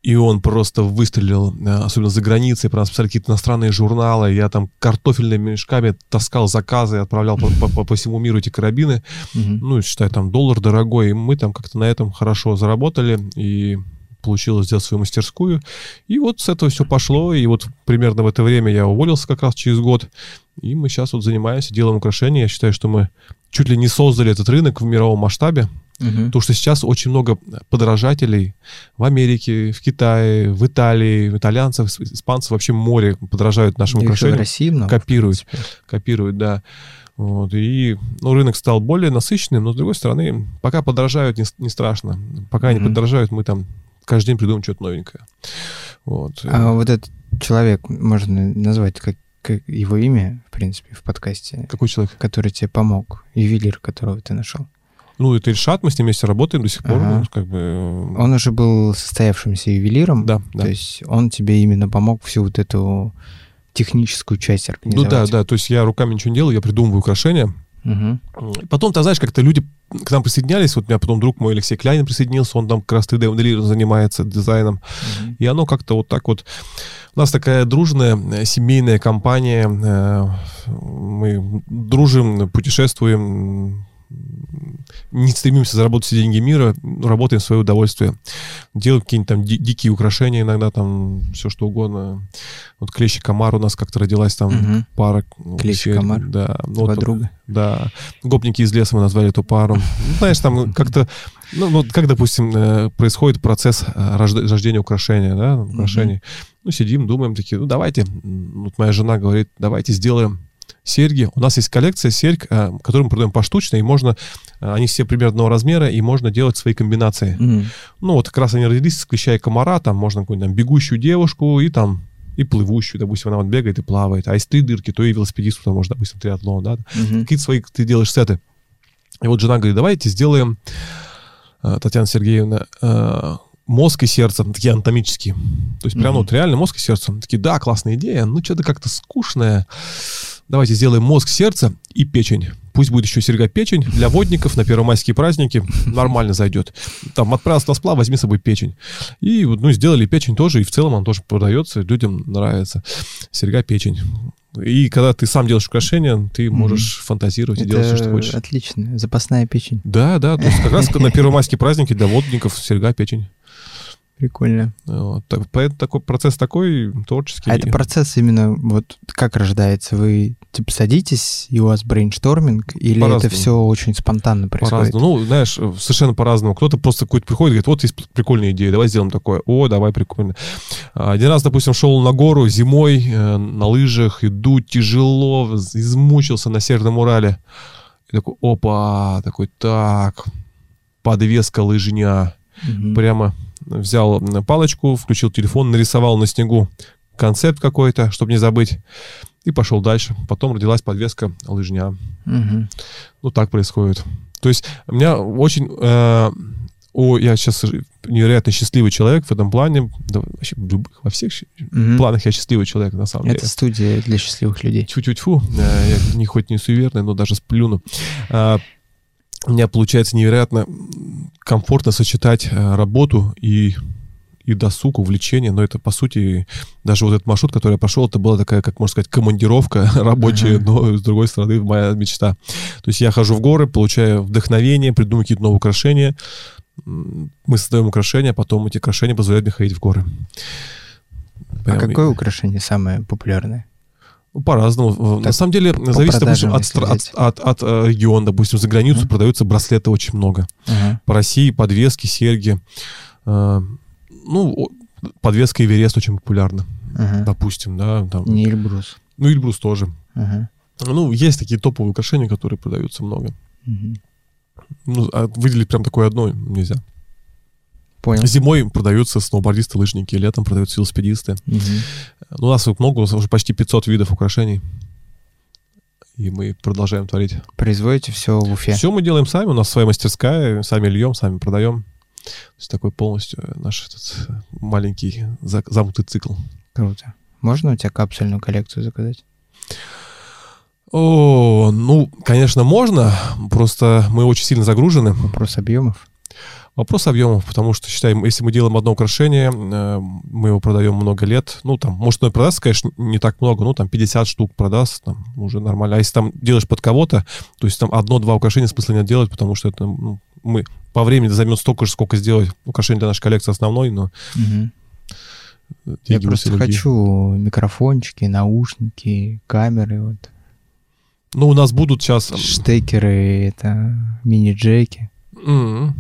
И он просто выстрелил, э, особенно за границей, про нас писали какие-то иностранные журналы. Я там картофельными мешками таскал заказы, отправлял по, по, по всему миру эти карабины. Uh-huh. Ну, считай, там доллар дорогой. И мы там как-то на этом хорошо заработали. И получилось сделать свою мастерскую. И вот с этого все пошло. И вот примерно в это время я уволился как раз через год. И мы сейчас вот занимаемся, делаем украшения. Я считаю, что мы чуть ли не создали этот рынок в мировом масштабе. Угу. Потому что сейчас очень много подражателей в Америке, в Китае, в Италии, итальянцев, испанцев вообще море подражают нашим украшениям. В России много, копируют, копируют, да. Вот, и ну, рынок стал более насыщенным, но с другой стороны, пока подражают, не, не страшно. Пока mm-hmm. они подражают, мы там каждый день придумаем что-то новенькое. Вот. А вот этот человек, можно назвать как, как его имя, в принципе, в подкасте. Какой человек? Который тебе помог, ювелир, которого ты нашел. Ну, это Ильшат, мы с ним вместе работаем до сих пор. Ага. Ну, как бы... Э, он уже был состоявшимся ювелиром. Да, да. То есть он тебе именно помог всю вот эту техническую часть организовать. Ну да, да. То есть я руками ничего не делаю, я придумываю украшения. Угу. Потом, ты знаешь, как-то люди к нам присоединялись, вот у меня потом друг мой Алексей Кляйн присоединился, он там как раз 3D-моделированием занимается, дизайном, mm и оно как-то вот так вот... У нас такая дружная э, семейная компания, мы дружим, путешествуем, не стремимся заработать все деньги мира, работаем в свое удовольствие. Делаем какие-нибудь там ди- дикие украшения иногда, там все что угодно. Вот клещи комар у нас как-то родилась там угу. пара. Клещи комар? Да. Ну, Подруга? Да. Гопники из леса мы назвали эту пару. Ну, знаешь, там как-то, ну, вот как, допустим, э, происходит процесс э, рождения украшения, да, украшений. Угу. Ну, сидим, думаем такие, ну, давайте, вот моя жена говорит, давайте сделаем серьги. У нас есть коллекция серьг, э, которую мы продаем поштучно, и можно, э, они все примерного размера, и можно делать свои комбинации. Mm-hmm. Ну, вот как раз они родились с клеща и комара, там можно какую-нибудь там бегущую девушку и там и плывущую, допустим, она вот бегает и плавает. А если три дырки, то и велосипедисту, там, может, допустим, триатлон, да. Mm-hmm. Какие-то свои ты делаешь сеты. И вот жена говорит, давайте сделаем, э, Татьяна Сергеевна, мозг и сердце, такие анатомические. То есть mm-hmm. прям вот реально мозг и сердце. Такие, да, классная идея, ну что-то как-то скучное. Давайте сделаем мозг, сердце и печень. Пусть будет еще серьга печень для водников на первомайские праздники. Нормально зайдет. Там отправился на сплав, возьми с собой печень. И ну, сделали печень тоже, и в целом он тоже продается, людям нравится. Серьга печень. И когда ты сам делаешь украшения, ты можешь mm-hmm. фантазировать Это и делать все, что хочешь. Отлично. Запасная печень. Да, да. То есть как раз на первомайские праздники для водников серьга печень. Прикольно. Вот, так, поэтому такой процесс такой творческий. А это процесс именно вот как рождается? Вы типа садитесь, и у вас brainstorming, или по это все очень спонтанно происходит? По-разному. Ну, знаешь, совершенно по-разному. Кто-то просто какой-то приходит и говорит, вот есть прикольная идея, давай сделаем такое. О, давай, прикольно. Один раз, допустим, шел на гору зимой э, на лыжах, иду тяжело, измучился на Северном Урале. И такой, опа, такой, так, подвеска лыжня. Угу. Прямо взял палочку, включил телефон, нарисовал на снегу концепт какой-то, чтобы не забыть, и пошел дальше. Потом родилась подвеска лыжня. Угу. Ну, так происходит. То есть у меня очень... Э, о, я сейчас невероятно счастливый человек в этом плане. Да, вообще, во всех угу. планах я счастливый человек, на самом Это деле. Это студия для счастливых людей. Тьфу-тьфу-тьфу. Э, я не хоть не суеверный, но даже сплюну. У меня получается невероятно комфортно сочетать э, работу и и досуг, увлечение, но это, по сути, даже вот этот маршрут, который я пошел, это была такая, как можно сказать, командировка рабочая, uh-huh. но, с другой стороны, моя мечта. То есть я хожу в горы, получаю вдохновение, придумываю какие-то новые украшения, мы создаем украшения, а потом эти украшения позволяют мне ходить в горы. Прям... А какое украшение самое популярное? Ну, по-разному. Так, На самом деле, зависит, допустим, от, от, от, от э, региона. Допустим, за границу uh-huh. продаются браслеты очень много. Uh-huh. По России подвески, серьги. Э, ну, подвеска Эверест очень популярна. Uh-huh. Допустим, да. Там. Не Эльбрус. Ну, Эльбрус тоже. Uh-huh. Ну, есть такие топовые украшения, которые продаются много. Uh-huh. Ну, а выделить прям такое одно нельзя. Понял. Зимой продаются сноубордисты, лыжники, летом продаются велосипедисты. Угу. У нас много, у нас уже почти 500 видов украшений. И мы продолжаем творить. Производите все в Уфе? Все мы делаем сами. У нас своя мастерская, сами льем, сами продаем. То есть такой полностью наш этот маленький замкнутый цикл. Круто. Можно у тебя капсульную коллекцию заказать? О, ну, конечно, можно. Просто мы очень сильно загружены. Вопрос объемов. Вопрос объемов, потому что, считаем, если мы делаем одно украшение, э, мы его продаем много лет, ну, там, может, оно и продастся, конечно, не так много, ну, там, 50 штук продаст, там, уже нормально. А если там делаешь под кого-то, то есть там одно-два украшения смысла нет делать, потому что это, ну, мы по времени займет столько же, сколько сделать украшение для нашей коллекции основной, но... Угу. Я просто хочу микрофончики, наушники, камеры, вот. Ну, у нас будут сейчас... Штекеры, это мини-джеки. Mm-hmm.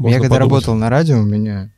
Можно я когда подумать. работал на радио, у меня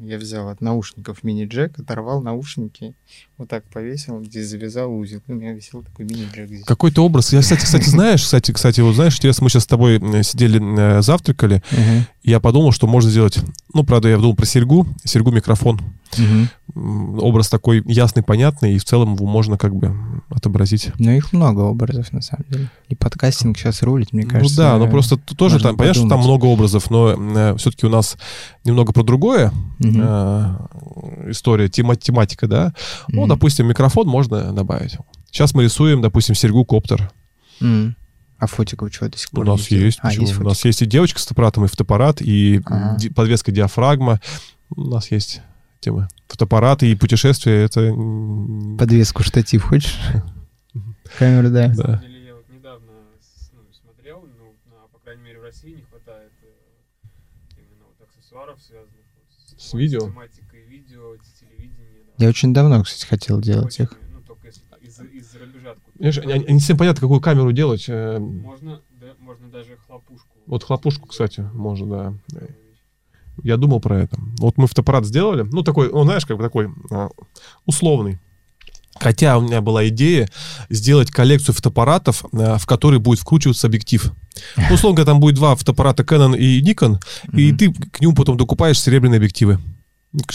я взял от наушников мини-джек, оторвал наушники, вот так повесил, здесь завязал узел, и у меня висел такой мини-джек. Какой-то образ. Я, кстати, кстати, знаешь, кстати, кстати, вот знаешь, мы сейчас с тобой э, сидели, э, завтракали, uh-huh. я подумал, что можно сделать, ну, правда, я думал про серьгу, серьгу-микрофон. Uh-huh образ такой ясный, понятный, и в целом его можно как бы отобразить. Ну, их много образов, на самом деле. И подкастинг сейчас рулит, мне кажется. Ну да, но просто тоже там, понятно, что там много образов, но э, все-таки у нас немного про другое угу. э, история, тема, тематика, да. Угу. Ну, допустим, микрофон можно добавить. Сейчас мы рисуем, допустим, серьгу-коптер. Угу. А фотиков чего до сих пор У нас есть. А, есть у нас есть и девочка с аппаратом, и фотоаппарат, и ага. подвеска диафрагма. У нас есть темы. Фотоаппараты и путешествия — это... Подвеску штатив хочешь? Камеру, да. Да. крайней мере, в России не хватает э, именно вот аксессуаров, связанных вот с, видео. Я очень давно, кстати, хотел делать очень, их. Ну, только если из, из рубежа не, не всем понятно, какую камеру делать. Э. Можно, да, можно даже хлопушку. Вот хлопушку, кстати, можно, да. Я думал про это. Вот мы фотоаппарат сделали, ну, такой, ну, знаешь, как бы такой а, условный. Хотя у меня была идея сделать коллекцию фотоаппаратов, э, в который будет вкручиваться объектив. Ну, условно говоря, там будет два фотоаппарата Canon и Nikon, mm-hmm. и ты к нему потом докупаешь серебряные объективы.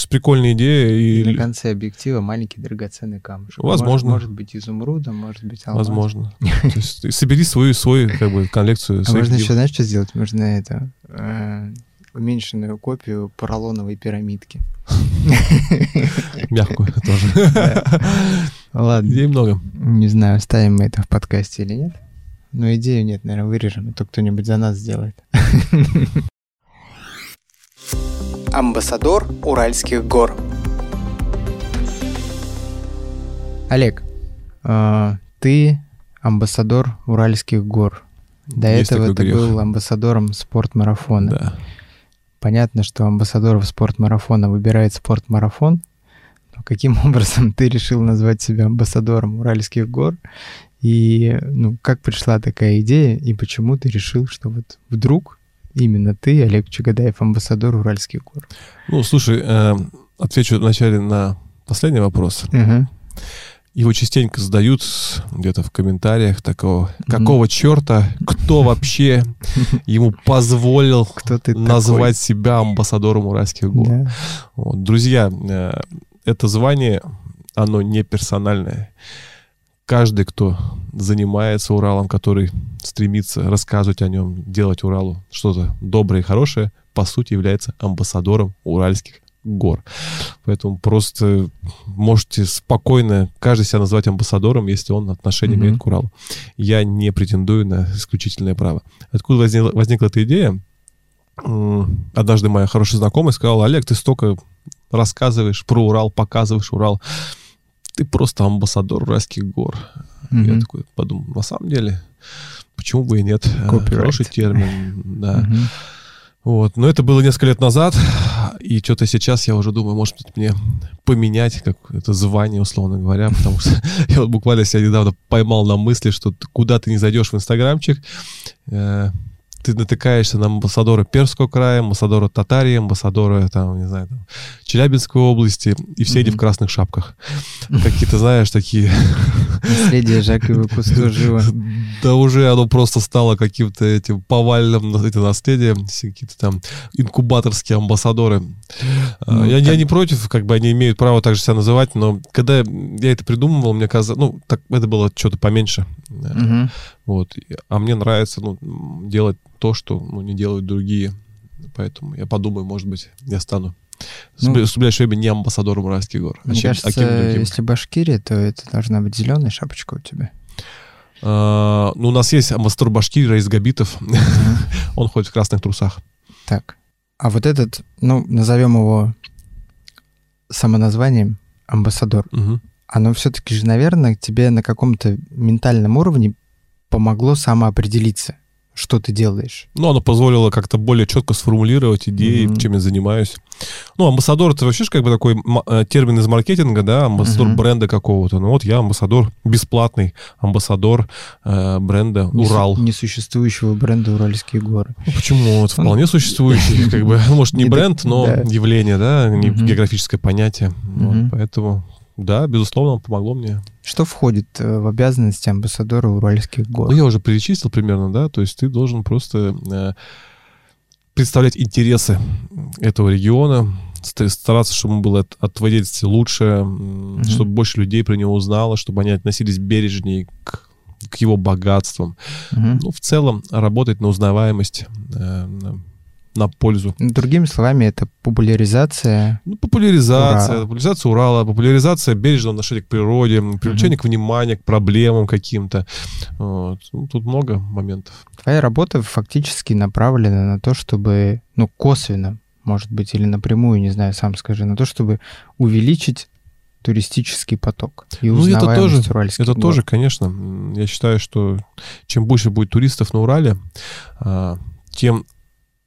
Прикольная идея. И... и на конце объектива маленький драгоценный камушек. Возможно. Может, может быть изумрудом, может быть алмаз. Возможно. собери свою, свою как бы, коллекцию. А можно еще, знаешь, что сделать? Можно это э, уменьшенную копию поролоновой пирамидки. Мягкую тоже. Ладно. Идей много. Не знаю, ставим мы это в подкасте или нет. Но идею нет, наверное, вырежем, а то кто-нибудь за нас сделает. Амбассадор Уральских гор. Олег, а, ты амбассадор Уральских гор. До Есть этого ты грех. был амбассадором спортмарафона. Да. Понятно, что амбассадоров спортмарафона выбирает спортмарафон. Но каким образом ты решил назвать себя амбассадором Уральских гор? И ну, как пришла такая идея, и почему ты решил, что вот вдруг именно ты, Олег Чагадаев, амбассадор Уральских гор? Ну, слушай, э, отвечу вначале на последний вопрос. Угу его частенько задают где-то в комментариях такого, какого mm. черта, кто вообще ему позволил кто ты назвать такой? себя амбассадором Уральских гор. Yeah. Вот. Друзья, э, это звание, оно не персональное. Каждый, кто занимается Уралом, который стремится рассказывать о нем, делать Уралу что-то доброе и хорошее, по сути является амбассадором уральских гор. Поэтому просто можете спокойно каждый себя назвать амбассадором, если он отношение mm-hmm. имеет к Уралу. Я не претендую на исключительное право. Откуда возникла, возникла эта идея? Однажды моя хорошая знакомая сказала, Олег, ты столько рассказываешь про Урал, показываешь Урал. Ты просто амбассадор Уральских гор. Mm-hmm. Я такой подумал, на самом деле, почему бы и нет? Copyright. Хороший термин, да. Mm-hmm. Вот. Но это было несколько лет назад, и что-то сейчас я уже думаю, может быть, мне поменять как это звание, условно говоря, потому что я вот буквально себя недавно поймал на мысли, что куда ты не зайдешь в Инстаграмчик, э, ты натыкаешься на амбассадора Перского края, амбассадора Татарии, амбассадора, там, не знаю, там, Челябинской области, и все mm-hmm. они в красных шапках. Какие-то, знаешь, такие... Наследие Жакова Кустужева. Да уже оно просто стало каким-то этим повальным это наследие, какие-то там инкубаторские амбассадоры. А, ну, я, так... я не против, как бы они имеют право так же себя называть, но когда я это придумывал, мне казалось, ну, так это было что-то поменьше. Угу. Вот. А мне нравится ну, делать то, что ну, не делают другие. Поэтому я подумаю, может быть, я стану ну, в ближайшее время не амбассадором Уральских гор. А мне чем, кажется, а если Башкирия, то это должна быть зеленая шапочка у тебя. А, ну, у нас есть амбассадор Башкирии, Раис Габитов. Он ходит в красных трусах. Так. А вот этот, ну, назовем его самоназванием амбассадор. Угу. Оно все-таки же, наверное, тебе на каком-то ментальном уровне помогло самоопределиться что ты делаешь. Ну, оно позволило как-то более четко сформулировать идеи, mm-hmm. чем я занимаюсь. Ну, амбассадор это вообще как бы такой э, термин из маркетинга, да, амбассадор mm-hmm. бренда какого-то. Ну вот я амбассадор бесплатный, амбассадор э, бренда Урал. Несуществующего бренда Уральские горы. Ну, почему? Вот вполне существующий, как бы, может, не бренд, но явление, да, не географическое понятие. Поэтому да, безусловно, помогло мне. Что входит э, в обязанности амбассадора Уральских гор? Ну, я уже перечислил примерно, да, то есть ты должен просто э, представлять интересы этого региона, стараться, чтобы ему было отводить лучше, mm-hmm. чтобы больше людей про него узнало, чтобы они относились бережнее к, к его богатствам. Mm-hmm. Ну, в целом, работать на узнаваемость, э, на пользу. Другими словами, это популяризация. Ну, популяризация, Урала. популяризация Урала, популяризация бережного отношения к природе, привлечение mm-hmm. к вниманию, к проблемам каким-то. Вот. Ну, тут много моментов. Твоя работа фактически направлена на то, чтобы, ну, косвенно, может быть, или напрямую, не знаю, сам скажи, на то, чтобы увеличить туристический поток и Ну, это тоже, Уральских это гор. тоже, конечно. Я считаю, что чем больше будет туристов на Урале, а, тем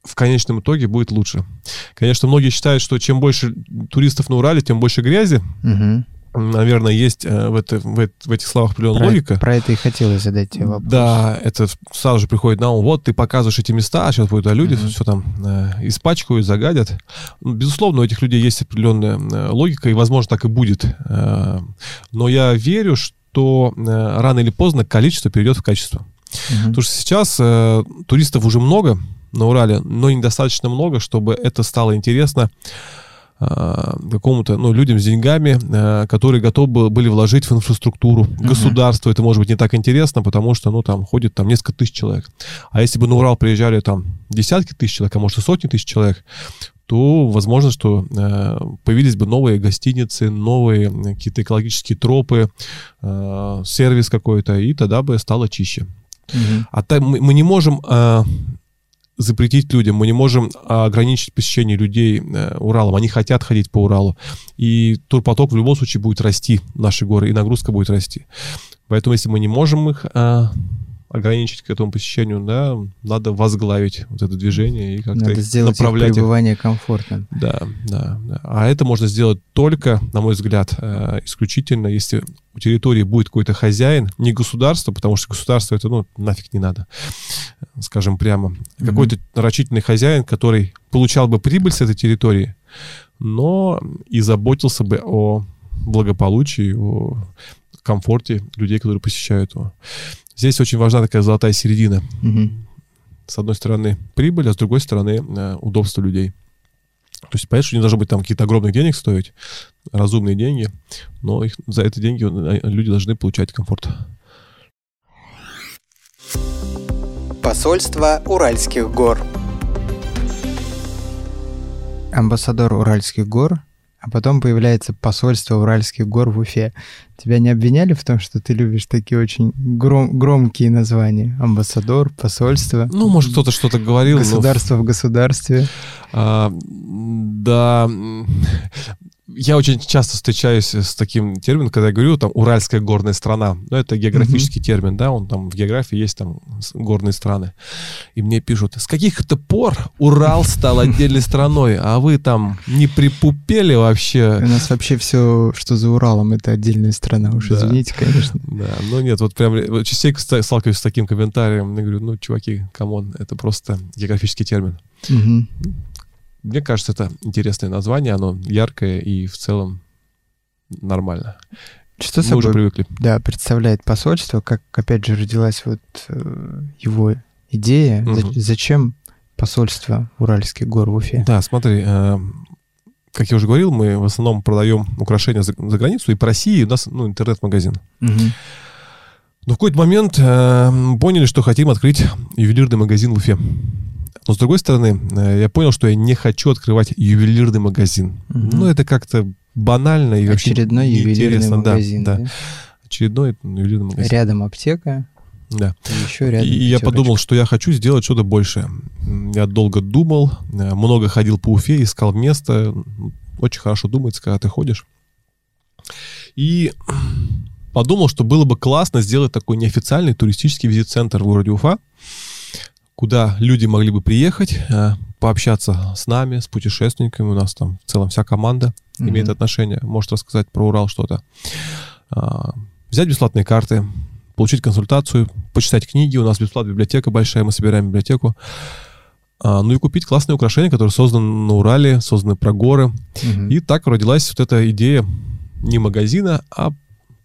в конечном итоге будет лучше. Конечно, многие считают, что чем больше туристов на Урале, тем больше грязи. Мгм. Наверное, есть э, в, это, в, в этих словах определенная Про, логика. про это и хотелось задать тебе вопрос. Да, это сразу же приходит на ум. Вот ты показываешь эти места, а сейчас будут а люди Мгм. все там э, испачкают, загадят. Ну, Безусловно, у этих людей есть определенная э, логика, и, возможно, так и будет. Э, но я верю, что э, рано или поздно количество перейдет в качество. Мгм. Потому что сейчас э, туристов уже много на Урале, но недостаточно много, чтобы это стало интересно э, какому-то, ну, людям с деньгами, э, которые готовы бы- были вложить в инфраструктуру. Государству это может быть не так интересно, потому что, ну, там ходит там несколько тысяч человек. А если бы на Урал приезжали там десятки тысяч человек, а может и сотни тысяч человек, то возможно, что э, появились бы новые гостиницы, новые э, какие-то экологические тропы, э, сервис какой-то, и тогда бы стало чище. Мгм. А так мы, мы не можем а, запретить людям, мы не можем а, ограничить посещение людей э, Уралом. Они хотят ходить по Уралу. И турпоток в любом случае будет расти, наши горы, и нагрузка будет расти. Поэтому, если мы не можем их а, ограничить к этому посещению, да, надо возглавить вот это движение и как-то Надо их сделать их направлять их. пребывание комфортным. Да, да, да. А это можно сделать только, на мой взгляд, э, исключительно, если у территории будет какой-то хозяин, не государство, потому что государство это, ну, нафиг не надо, скажем прямо. Какой-то рачительный хозяин, который получал бы прибыль с этой территории, но и заботился бы о благополучии, о комфорте людей, которые посещают его. Здесь очень важна такая золотая середина Мгм. с одной стороны прибыль, а с другой стороны э, удобство людей. То есть, понятно, что не должно быть там какие-то огромных денег стоить, разумные деньги, но их, за это деньги э, люди должны получать комфорт. Посольство Уральских гор. Амбассадор Уральских гор, а потом появляется посольство Уральских гор в Уфе. Тебя не обвиняли в том, что ты любишь такие очень гром- громкие названия? Амбассадор, посольство, Ну, может, кто-то что-то говорил. но, государство в государстве. а, да, я очень часто встречаюсь с таким термином, когда я говорю, там, Уральская горная страна. Ну, это географический термин, да, он там в географии есть там горные страны. И мне пишут, с каких это пор Урал стал отдельной страной, а вы там не припупели У вообще? нас вообще все, что за Уралом, это отдельная страна. Уж Да. извините, конечно. Да, ну нет, вот прям частенько ста- сталкиваюсь с таким комментарием. Я говорю, ну, чуваки, come on, это просто географический термин. Мгм. Мне кажется, это интересное название, оно яркое и в целом нормально. Что Мы уже собой привыкли. да, представляет посольство, как, опять же, родилась вот э, его идея. За- Мгм. зачем посольство Уральских гор в Уфе? Да, смотри, э, как я уже говорил, мы в основном продаем украшения за, за границу, и по России у нас ну, интернет-магазин. Мгм. Но в какой-то момент э, поняли, что хотим открыть ювелирный магазин в Уфе. Но с другой стороны, э, я понял, что я не хочу открывать ювелирный магазин. Мгм. Ну, это как-то банально и вообще Очередной ювелирный неинтересно. Да, магазин. да. да? Очередной ювелирный магазин. Рядом аптека, Да. и еще рядом И я подумал, что я хочу сделать что-то большее. Я долго думал, э, много ходил по Уфе, искал место. Очень хорошо думается, когда ты ходишь. И подумал, что было бы классно сделать такой неофициальный туристический визит-центр в городе Уфа, куда люди могли бы приехать, э, пообщаться с нами, с путешественниками. У нас там в целом вся команда Мгм. имеет отношение, может рассказать про Урал что-то. А, Взять бесплатные карты, получить консультацию, почитать книги. У нас бесплатная библиотека большая, мы собираем библиотеку. А, Ну и купить классные украшения, которые созданы на Урале, созданы про горы. Мгм. И так родилась вот эта идея не магазина, а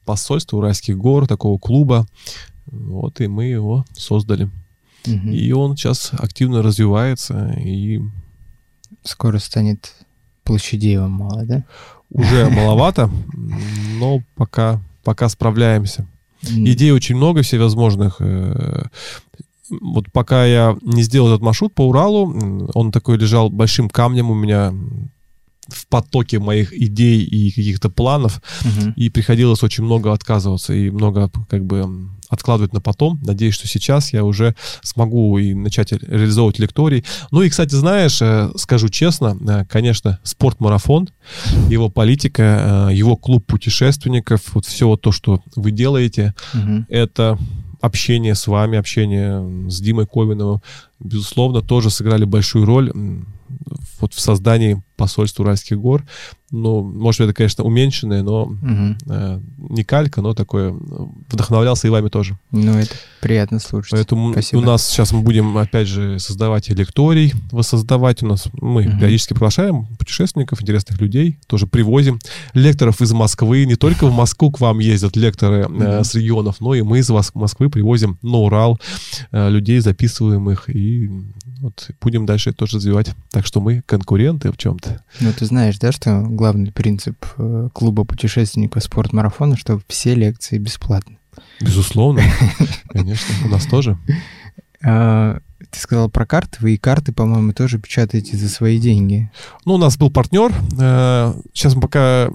посольства Уральских гор, такого клуба. Вот, и мы его создали. И он сейчас активно развивается, и Скоро станет площадей вам мало, да? уже маловато, но пока, пока справляемся. Идей очень много всевозможных. э, Вот пока я не сделал этот маршрут по Уралу, он такой лежал большим камнем у меня в потоке моих идей и каких-то планов, угу. и приходилось очень много отказываться и много как бы откладывать на потом. Надеюсь, что сейчас я уже смогу и начать реализовывать лекторий. Ну и, кстати, знаешь, э, скажу честно, э, конечно, спортмарафон, его политика, э, его клуб путешественников, вот все то, что вы делаете, угу. это общение с вами, общение с Димой Ковиновым, безусловно, тоже сыграли большую роль вот в создании посольства Уральских гор. Ну, может, это, конечно, уменьшенное, но угу. э, не калька, но такое. Вдохновлялся и вами тоже. Ну, это приятно слушать. Поэтому Спасибо. у нас сейчас мы будем, опять же, создавать лекторий, воссоздавать у нас. Мы угу. периодически приглашаем путешественников, интересных людей, тоже привозим. Лекторов из Москвы. Не только в Москву к вам ездят лекторы э, с регионов, но и мы из Москвы привозим на Урал э, людей, записываем их и вот будем дальше это тоже развивать. Так что мы конкуренты в чем-то. Ну, ты знаешь, да, что главный принцип э, клуба путешественников спорт-марафона, что все лекции бесплатны. Безусловно. Конечно, у нас тоже. А, ты сказал про карты. Вы и карты, по-моему, тоже печатаете за свои деньги. Ну, у нас был партнер. Э, сейчас мы пока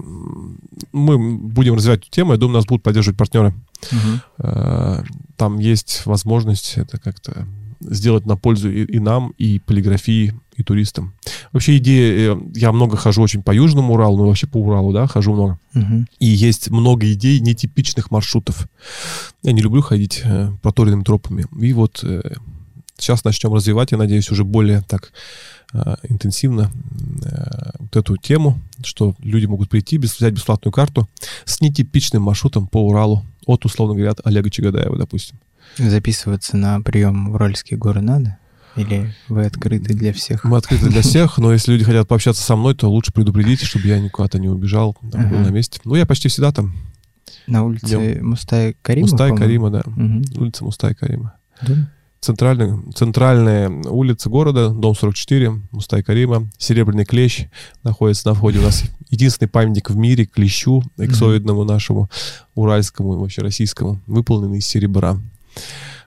мы будем развивать эту тему. Я думаю, нас будут поддерживать партнеры. Угу. Там есть возможность это как-то сделать на пользу и, и нам, и полиграфии, и туристам. Вообще идея, э, я много хожу очень по Южному Уралу, ну вообще по Уралу, да, хожу много. Угу. И есть много идей нетипичных маршрутов. Я не люблю ходить э, проторенными тропами. И вот э, сейчас начнем развивать, я надеюсь, уже более так э, интенсивно э, вот эту тему, что люди могут прийти, без, взять бесплатную карту с нетипичным маршрутом по Уралу от, условно говоря, от Олега Чагадаева, допустим. Записываться на прием в Уральские горы надо? Или вы открыты для всех? Мы открыты для всех, но если люди хотят пообщаться со мной, то лучше предупредите, чтобы я никуда-то не убежал, там, ага. был на месте. Ну, я почти всегда там. На улице Днем. Мустая Карима? Мустая Карима, да. Угу. Улица Мустая Карима. Да? Центральная, центральная улица города, дом 44, Мустай Карима, Серебряный клещ находится на входе. У нас единственный памятник в мире клещу, эксоидному нашему, уральскому, вообще российскому, выполненный из серебра.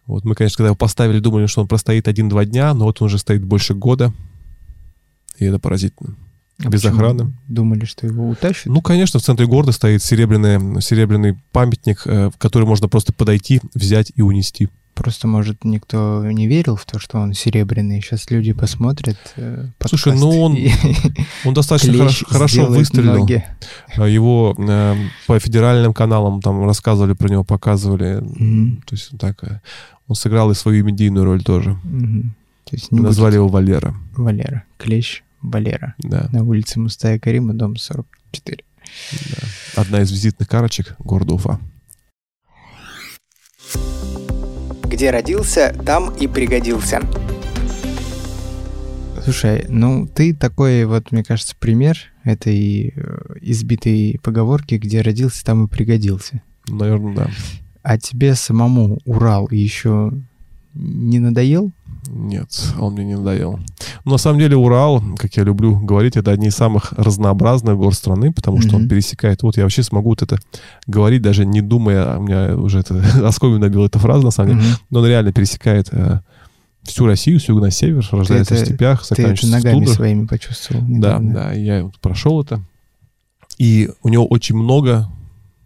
Вот мы, конечно, когда его поставили, думали, что он простоит один-два дня, но вот он уже стоит больше года. И это поразительно. А Без охраны. Думали, что его утащат? Ну, конечно, в центре города стоит серебряный, серебряный памятник, э, в который можно просто подойти, взять и унести. Просто, может, никто не верил в то, что он серебряный. Сейчас люди посмотрят. Э, Слушай, ну он, он достаточно хорошо, хорошо выстрелил. Ноги. А его э, по федеральным каналам там рассказывали про него, показывали. Mm-hmm. То есть так, э, он сыграл и свою медийную роль тоже. Mm-hmm. То есть не Назвали его Валера. Валера. Клещ Валера. Да. На улице Мустая Карима, дом 44. Да. Одна из визитных карточек города Уфа. Где родился, там и пригодился. Слушай, ну ты такой вот, мне кажется, пример этой э, избитой поговорки, где родился, там и пригодился. Наверное, да. А тебе самому Урал еще не надоел? Нет, он мне не надоел. Но на самом деле Урал, как я люблю говорить, это одни из самых разнообразных гор страны, потому что mm-hmm. он пересекает. Вот я вообще смогу вот это говорить, даже не думая, у меня уже это оскомину набил эта фраза, на самом деле, mm-hmm. но он реально пересекает э, всю Россию, с юга на север, рождается это, в степях, заканчивается ты это ногами в своими почувствовал. Недавно. Да, да, я вот прошел это. И у него очень много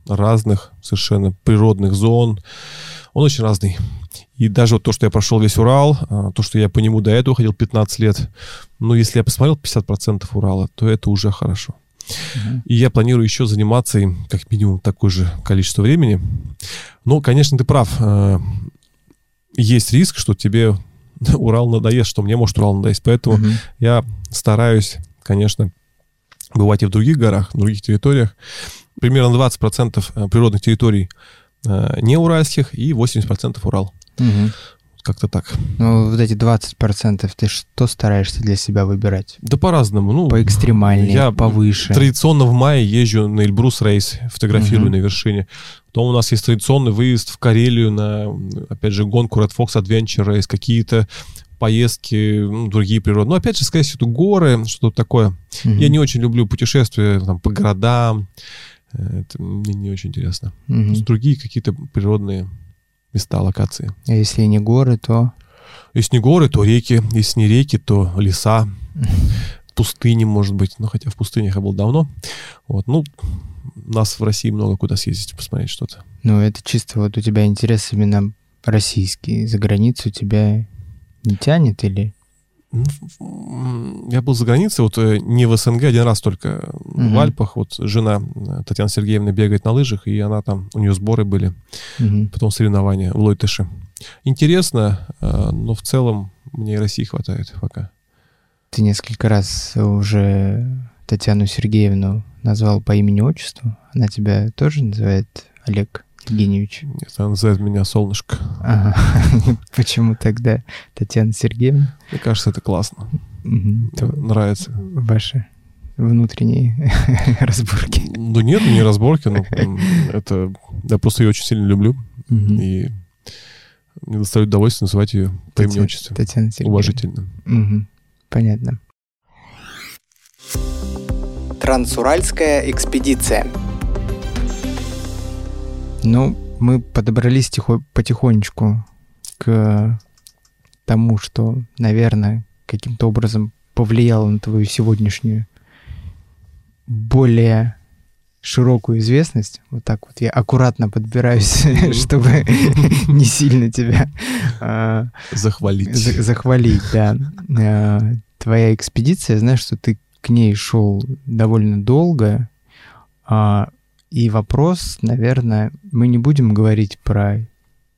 разных совершенно природных зон. Он очень разный. И даже вот то, что я прошел весь Урал, а, то, что я по нему до этого ходил 15 лет, ну, если я посмотрел 50% Урала, то это уже хорошо. Uh-huh. И я планирую еще заниматься им как минимум такое же количество времени. Но, конечно, ты прав. А, есть риск, что тебе Урал надоест, что мне может Урал надоесть. Поэтому uh-huh. я стараюсь, конечно, бывать и в других горах, в других территориях. Примерно 20% э, природных территорий э, не уральских и 80% Урал. Угу. Как-то так. Ну, вот эти 20% ты что стараешься для себя выбирать? Да по-разному. Ну, по экстремальнее, я повыше. Традиционно в мае езжу на Эльбрус рейс, фотографирую угу. на вершине. Потом у нас есть традиционный выезд в Карелию на, опять же, гонку Red Fox Adventure Race, какие-то поездки, ну, другие природы. Но опять же, скорее всего, горы, что-то такое. Угу. Я не очень люблю путешествия там, по городам. Э, это мне не очень интересно. Угу. Другие какие-то природные места, локации. А если не горы, то... Если не горы, то реки. Если не реки, то леса. пустыне, может быть, но хотя в пустынях я был давно. Вот, ну, нас в России много куда съездить, посмотреть что-то. Ну, это чисто вот у тебя интерес именно российский. За границу тебя не тянет или... Я был за границей, вот э, не в СНГ, один раз только угу. в Альпах. Вот жена э, Татьяна Сергеевна бегает на лыжах, и она там, у нее сборы были, угу. потом соревнования в Лойтыше. Интересно, но в целом мне и России хватает пока. Ты несколько раз уже Татьяну Сергеевну назвал по имени-отчеству. Она тебя тоже называет Олег Евгеньевич? Нет, она называет меня Солнышко. Ага. Почему тогда Татьяна Сергеевна? Мне кажется, это классно. Нравится. Ваши внутренние разборки. Ну нет, не разборки, но это... Я просто ее очень сильно люблю. И мне доставляет удовольствие называть ее по имени-отчеству. Татьяна Сергеевна. Уважительно. Понятно. Трансуральская экспедиция. Ну, мы подобрались тихо, потихонечку к тому, что, наверное, каким-то образом повлияло на твою сегодняшнюю более широкую известность. Вот так вот я аккуратно подбираюсь, чтобы не сильно тебя а, захвалить. Захвалить, да. А, твоя экспедиция, знаешь, что ты к ней шел довольно долго, а, и вопрос, наверное, мы не будем говорить про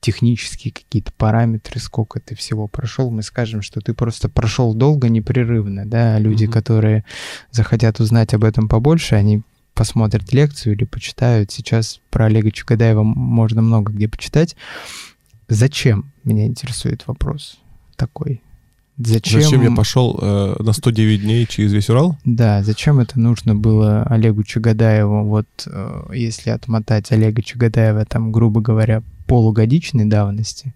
технические какие-то параметры, сколько ты всего прошел, мы скажем, что ты просто прошел долго, непрерывно, да, люди, mm-hmm. которые захотят узнать об этом побольше, они посмотрят лекцию или почитают. Сейчас про Олега Чугадаева можно много где почитать. Зачем? Меня интересует вопрос такой. Зачем, зачем я пошел э, на 109 дней через весь Урал? Да, зачем это нужно было Олегу Чугадаеву? Вот э, если отмотать Олега Чугадаева, там, грубо говоря, полугодичной давности,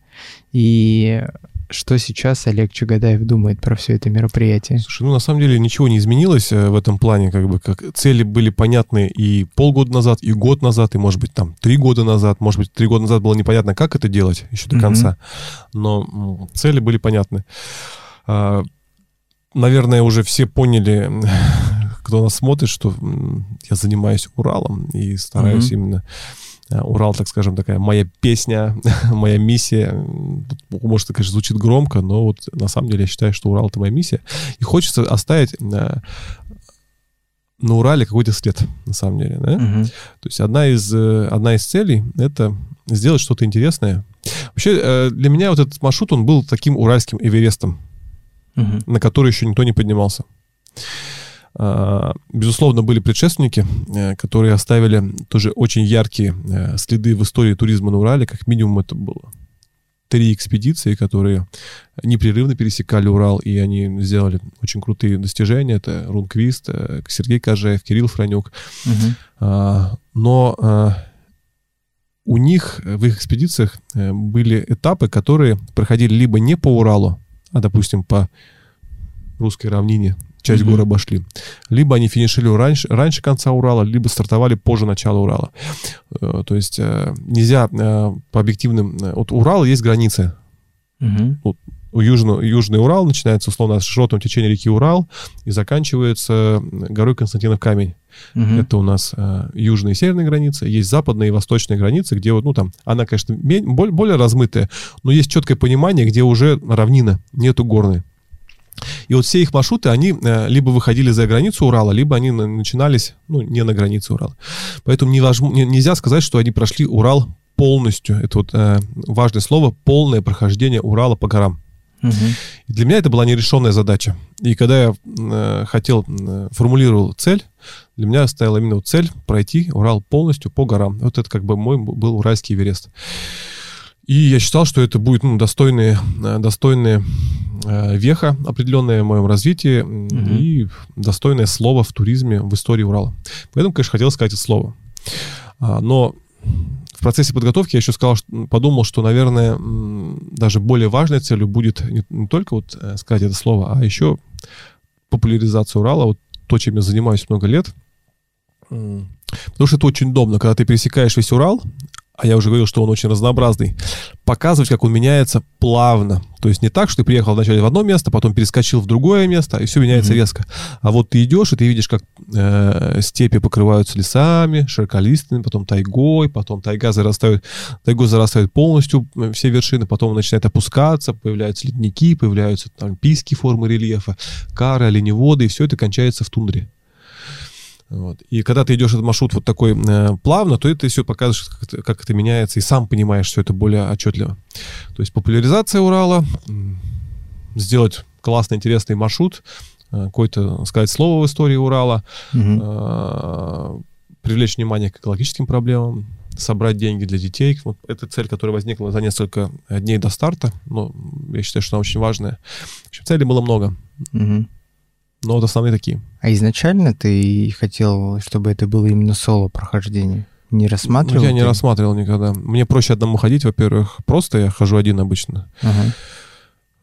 и что сейчас Олег Чугадаев думает про все это мероприятие? Слушай, ну на самом деле ничего не изменилось э, в этом плане, как бы как цели были понятны и полгода назад, и год назад, и может быть там три года назад, может быть три года назад было непонятно, как это делать еще до конца, но цели были понятны. А, наверное, уже все поняли, кто нас смотрит, что я занимаюсь Уралом и стараюсь mm-hmm. именно а, Урал, так скажем, такая моя песня, моя миссия. Может, это, конечно, звучит громко, но вот на самом деле я считаю, что Урал — это моя миссия. И хочется оставить а, на Урале какой-то след, на самом деле. Да? Угу. То есть одна из, э, одна из целей — это сделать что-то интересное. Вообще, э, для меня вот этот маршрут, он был таким уральским Эверестом угу. на который еще никто не поднимался. А, безусловно, были предшественники, э, которые оставили тоже очень яркие э, следы в истории туризма на Урале. Как минимум это было три экспедиции, которые непрерывно пересекали Урал, и они сделали очень крутые достижения. Это Рунквист, э, Сергей Кожаев, Кирилл Франюк. Угу. Но а, у них в их экспедициях были этапы, которые проходили либо не по Уралу, а, допустим, по русской равнине часть mm-hmm. гор обошли. Либо они финишировали раньше, раньше конца Урала, либо стартовали позже начала Урала. Э, то есть э, нельзя э, по объективным... Вот Урал есть границы. Mm-hmm. Вот, у южного, Южный Урал начинается, условно, с широтного течения реки Урал и заканчивается горой Константинов камень. Угу. Это у нас э, южная и северная граница, есть западная и восточная границы, где вот, ну там, она, конечно, более, более размытая, но есть четкое понимание, где уже равнина, нету горной. И вот все их маршруты, они э, либо выходили за границу Урала, либо они начинались, ну, не на границе Урала. Поэтому не вож... нельзя сказать, что они прошли Урал полностью. Это вот э, важное слово, полное прохождение Урала по горам. Угу. И для меня это была нерешенная задача. И когда я э, хотел, э, формулировал цель, для меня стояла именно цель пройти Урал полностью по горам. Вот это как бы мой был Уральский Эверест. И я считал, что это будет ну, достойные, э, достойные э, веха определенная в моем развитии угу. и достойное слово в туризме в истории Урала. Поэтому, конечно, хотел сказать это слово. А, но в процессе подготовки я еще сказал, что, подумал, что, наверное, даже более важной целью будет не, не только вот э, сказать это слово, а еще популяризация Урала, вот то, чем я занимаюсь много лет. Потому что это очень удобно, когда ты пересекаешь весь Урал, а я уже говорил, что он очень разнообразный, показывать, как он меняется плавно. То есть не так, что ты приехал вначале в одно место, потом перескочил в другое место, и все меняется mm-hmm. резко. А вот ты идешь, и ты видишь, как э, степи покрываются лесами, широколистными, потом тайгой, потом тайга зарастает, тайгой зарастает полностью э, все вершины, потом начинает опускаться, появляются ледники, появляются там писки формы рельефа, кары, оленеводы, и все это кончается в тундре. Вот. И когда ты идешь этот маршрут вот такой э, плавно, то это все показываешь, как это, как это меняется, и сам понимаешь все это более отчетливо. То есть популяризация Урала, сделать классный, интересный маршрут, э, какое-то, сказать, слово в истории Урала, угу. э, привлечь внимание к экологическим проблемам, собрать деньги для детей. Вот это цель, которая возникла за несколько дней до старта. Но я считаю, что она очень важная. В общем, целей было много. Угу. Но вот основные такие. А изначально ты хотел, чтобы это было именно соло прохождение? Не рассматривал? Ну, я не рассматривал никогда. Мне проще одному ходить, во-первых. Просто я хожу один обычно. Ага.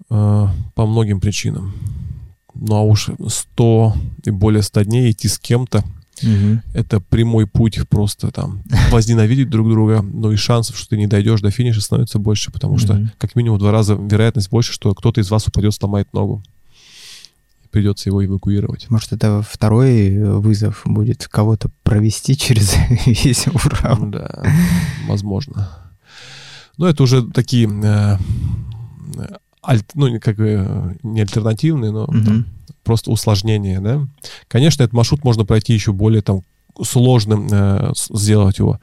Э, по многим причинам. Ну а уж 100 и более 100 дней идти с кем-то, Угу. Это прямой путь просто там возненавидеть друг друга, но и шансов, что ты не дойдешь до финиша, становится больше, потому угу. что как минимум в два раза вероятность больше, что кто-то из вас упадет, сломает ногу придется его эвакуировать. Может, это второй вызов будет кого-то провести через весь Урал? Да, возможно. Но это уже такие, э, аль, ну, как бы не альтернативные, но угу. там, просто усложнения, да. Конечно, этот маршрут можно пройти еще более там сложным э, сделать его.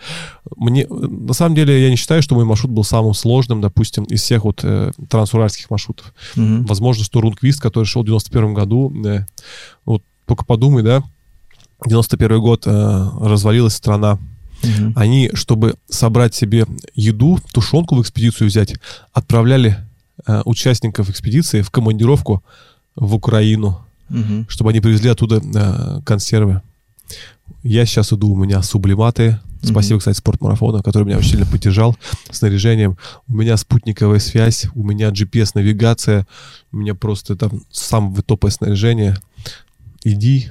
Мне, на самом деле, я не считаю, что мой маршрут был самым сложным, допустим, из всех вот э, трансуральских маршрутов. Mm-hmm. Возможно, что Рунквист, который шел в 91 году, э, вот только подумай, да, 91 год э, развалилась страна. Mm-hmm. Они, чтобы собрать себе еду, тушенку в экспедицию взять, отправляли э, участников экспедиции в командировку в Украину, mm-hmm. чтобы они привезли оттуда э, консервы. Я сейчас иду, у меня сублиматы. Спасибо, mm-hmm. кстати, спортмарафону, который меня очень сильно поддержал снаряжением. У меня спутниковая связь, у меня GPS-навигация, у меня просто там самое топовое снаряжение. Иди,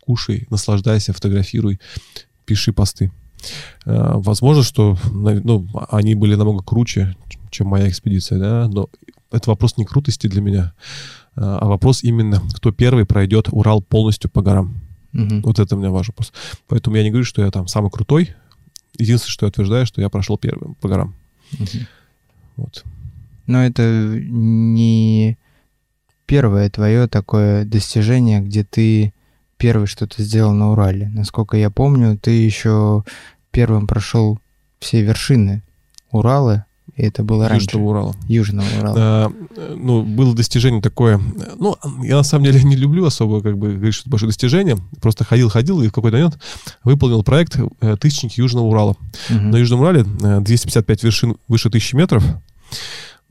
кушай, наслаждайся, фотографируй, пиши посты. Э, возможно, что ну, они были намного круче, чем моя экспедиция, да, но это вопрос не крутости для меня, э, а вопрос именно, кто первый пройдет Урал полностью по горам. Угу. Вот это у меня важный вопрос. Поэтому я не говорю, что я там самый крутой. Единственное, что я утверждаю, что я прошел первым по горам. Угу. Вот. Но это не первое твое такое достижение, где ты первый что-то сделал на Урале. Насколько я помню, ты еще первым прошел все вершины Урала и это было раньше. Южного Урала. Южного Урала. А, ну, было достижение такое. Ну, я на самом деле не люблю особо, как бы, говорить, что это большое достижение. Просто ходил-ходил и в какой-то момент выполнил проект э, «Тысячник Южного Урала». Угу. На Южном Урале 255 э, вершин выше 1000 метров.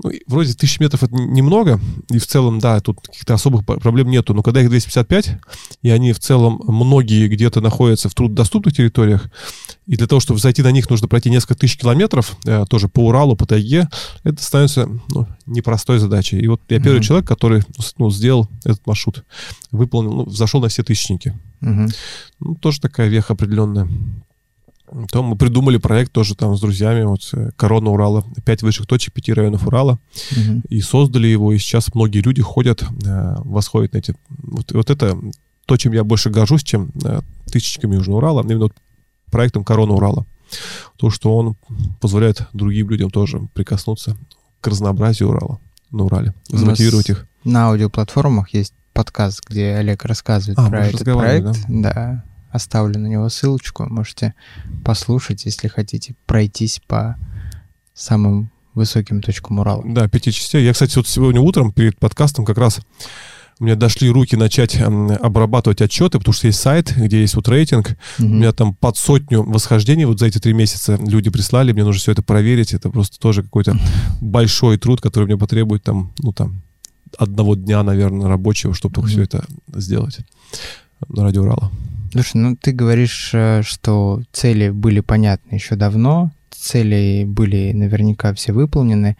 Ну, вроде тысячи метров это немного, и в целом, да, тут каких-то особых проблем нету, но когда их 255, и они в целом многие где-то находятся в труднодоступных территориях, и для того, чтобы зайти на них, нужно пройти несколько тысяч километров, э, тоже по Уралу, по тайге, это становится ну, непростой задачей. И вот я первый mm-hmm. человек, который ну, сделал этот маршрут, выполнил, ну, зашел на все тысячники. Mm-hmm. Ну, тоже такая веха определенная. То мы придумали проект тоже там с друзьями, вот э, Корона Урала, пять высших точек, пяти районов Урала, угу. и создали его, и сейчас многие люди ходят, э, восходят на эти... Вот, вот это то, чем я больше горжусь, чем э, тысячниками Южного Урала, именно вот проектом Корона Урала. То, что он позволяет другим людям тоже прикоснуться к разнообразию Урала, на Урале, замотивировать их. На аудиоплатформах есть подкаст, где Олег рассказывает а, про этот проект. Да? да Оставлю на него ссылочку. Можете послушать, если хотите пройтись по самым высоким точкам Урала. Да, пяти частей. Я, кстати, вот сегодня утром перед подкастом как раз у меня дошли руки начать обрабатывать отчеты, потому что есть сайт, где есть вот рейтинг. Mm-hmm. У меня там под сотню восхождений вот за эти три месяца люди прислали, мне нужно все это проверить. Это просто тоже какой-то большой труд, который мне потребует там, ну там, одного дня, наверное, рабочего, чтобы только все это сделать на радио Урала. Слушай, ну ты говоришь, э, что цели были понятны еще давно, цели были наверняка все выполнены,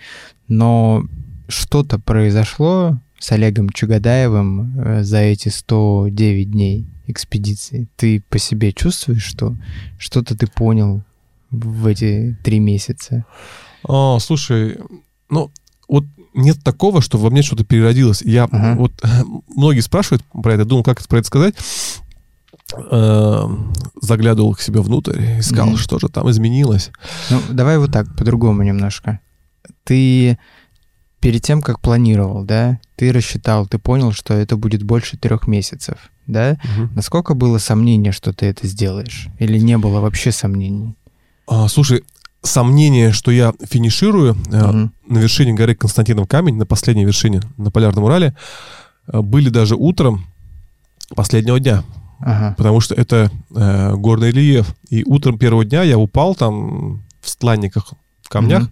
но что-то произошло с Олегом Чугадаевым э, за эти 109 дней экспедиции. Ты по себе чувствуешь, что что-то ты понял в эти три месяца? А, слушай, ну, вот нет такого, что во мне что-то переродилось. Я ага. вот многие спрашивают про это, думал, как про это сказать. Э, заглядывал к себе внутрь, искал, mm что же там изменилось. Ну, давай вот так, по-другому немножко. Ты перед тем, как планировал, да, ты рассчитал, ты понял, что это будет больше трех месяцев, да? Угу. Насколько было сомнение, что ты это сделаешь? Или не было вообще сомнений? А, слушай, сомнение, что я финиширую угу. э, на вершине горы Константинов камень, на последней вершине на Полярном Урале, э, были даже утром последнего дня. Ага. Потому что это э, горный рельеф. И утром первого дня я упал там в стланниках, в камнях. Угу.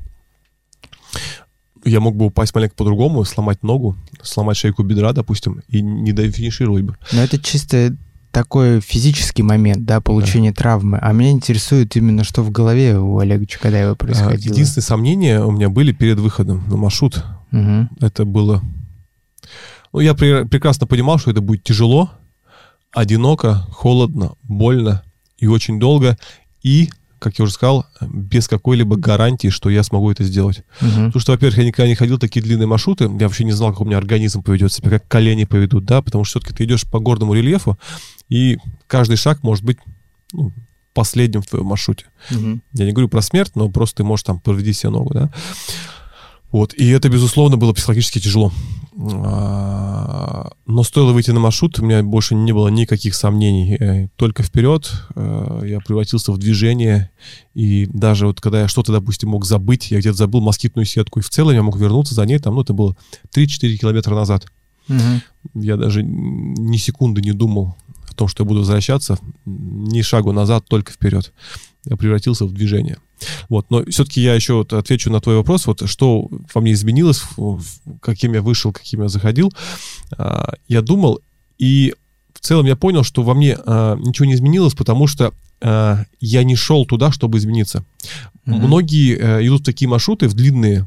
Я мог бы упасть маленько по-другому, сломать ногу, сломать шейку бедра, допустим, и не дофинишировать бы. Но это чисто такой физический момент, да, получения да. травмы. А меня интересует именно, что в голове у Олега Чекадаева происходило. Единственные сомнения у меня были перед выходом на маршрут. Угу. Это было... Ну, я при, прекрасно понимал, что это будет тяжело, одиноко, холодно, больно и очень долго. И как я уже сказал, без какой-либо гарантии, что я смогу это сделать. Угу. Потому что, во-первых, я никогда не ходил такие длинные маршруты, я вообще не знал, как у меня организм поведет себя, как колени поведут, да, потому что все-таки ты идешь по горному рельефу, и каждый шаг может быть ну, последним в твоем маршруте. Угу. Я не говорю про смерть, но просто ты можешь там повредить себе ногу, да. Вот, и это, безусловно, было психологически тяжело. А, но стоило выйти на маршрут, у меня больше не было никаких сомнений. Э, только вперед э, я превратился в движение. И даже вот когда я что-то, допустим, мог забыть, я где-то забыл москитную сетку, и в целом я мог вернуться за ней, там, ну, это было 3-4 километра назад. Угу. Я даже ни секунды не думал том, что я буду возвращаться, ни шагу назад, только вперед. Я превратился в движение. Вот, но все-таки я еще вот отвечу на твой вопрос, вот что во мне изменилось, каким я вышел, каким я заходил. А, я думал, и в целом я понял, что во мне а, ничего не изменилось, потому что а, я не шел туда, чтобы измениться. Mm-hmm. Многие э, идут в такие маршруты, в длинные,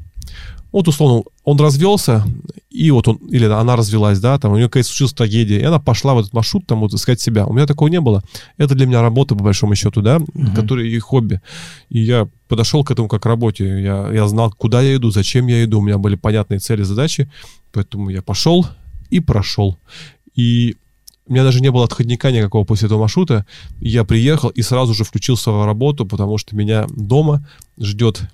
вот, условно, он развелся, и вот он, или она развелась, да, там у нее какая-то случилась трагедия, и она пошла в этот маршрут, там, вот, искать себя. У меня такого не было. Это для меня работа, по большому счету, да, uh-huh. которая и хобби. И я подошел к этому как к работе. Я, я знал, куда я иду, зачем я иду. У меня были понятные цели, задачи. Поэтому я пошел и прошел. И у меня даже не было отходника никакого после этого маршрута. Я приехал и сразу же включился в работу, потому что меня дома ждет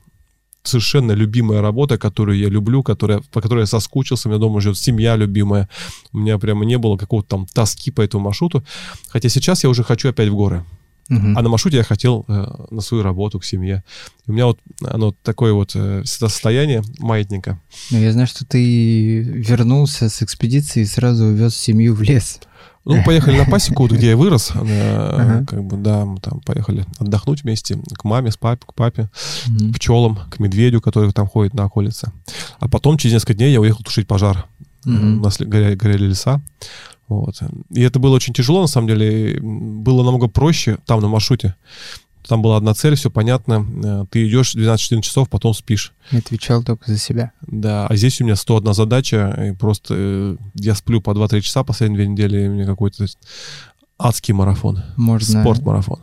совершенно любимая работа, которую я люблю, которая, по которой я соскучился, у меня дома живет семья любимая, у меня прямо не было какого-то там тоски по этому маршруту, хотя сейчас я уже хочу опять в горы. Uh-huh. А на маршруте я хотел э, на свою работу, к семье. И у меня вот оно такое вот э, состояние маятника. Ну, я знаю, что ты вернулся с экспедиции и сразу увез семью в лес. Ну, поехали на пасеку, где я вырос. Ага. Как бы, да, мы там поехали отдохнуть вместе к маме, с папе, к папе, угу. к пчелам, к медведю, который там ходит на околице. А потом, через несколько дней, я уехал тушить пожар. Угу. У нас горели, горели леса. Вот. И это было очень тяжело, на самом деле. Было намного проще там, на маршруте. Там была одна цель, все понятно. Э, ты идешь 12-14 часов, потом спишь. Отвечал только за себя. Да, а здесь у меня 101 задача, и просто э, я сплю по 2-3 часа последние две недели, у меня какой-то адский марафон. Можно... Спорт-марафон.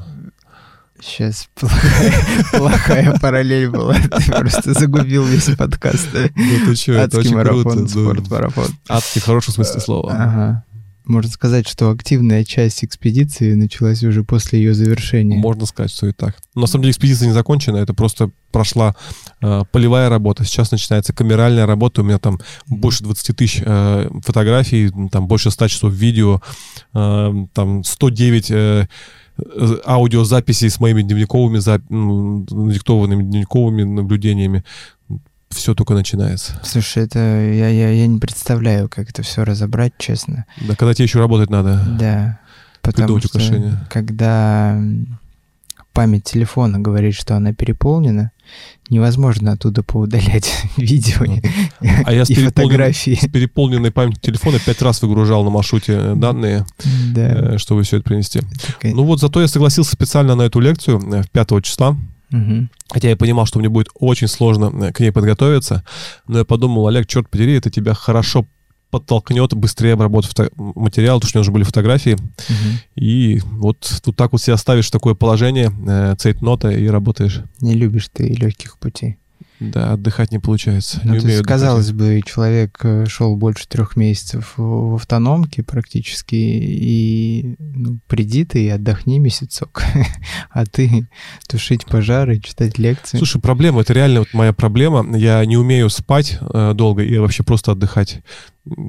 Сейчас плохая, плохая параллель была. Ты просто загубил весь подкаст. Ну ты что, это очень марафон, круто. спорт-марафон. Адский в хорошем смысле слова. Ага. Можно сказать, что активная часть экспедиции началась уже после ее завершения. Можно сказать, что и так. На самом деле экспедиция не закончена, это просто прошла э, полевая работа. Сейчас начинается камеральная работа. У меня там больше 20 тысяч э, фотографий, там больше 100 часов видео, э, там 109 э, аудиозаписей с моими дневниковыми, зап... диктованными дневниковыми наблюдениями все только начинается. Слушай, это я, я, я не представляю, как это все разобрать, честно. Да, когда тебе еще работать надо. Да. Потому что украшения. когда память телефона говорит, что она переполнена, невозможно оттуда поудалять видео ну. а я с фотографии. С переполненной памятью телефона пять раз выгружал на маршруте э, данные, да. Э, чтобы все это принести. Это... Ну вот зато я согласился специально на эту лекцию 5 э, числа. Угу. Хотя я понимал, что мне будет очень сложно э, к ней подготовиться, но я подумал, Олег, черт подери, это тебя хорошо подтолкнет быстрее обработать фото- материал, потому что у него уже были фотографии. Угу. И вот тут так вот себя ставишь в такое положение, э, цейтнота, и работаешь. Не любишь ты легких путей. Да, отдыхать не получается. Ну, не то есть, казалось бы, человек э, шел больше трех месяцев в автономке практически, и ну, приди ты и отдохни месяцок, а ты тушить пожары, читать лекции. Слушай, проблема, это реально вот моя проблема. Я не умею спать э, долго и вообще просто отдыхать.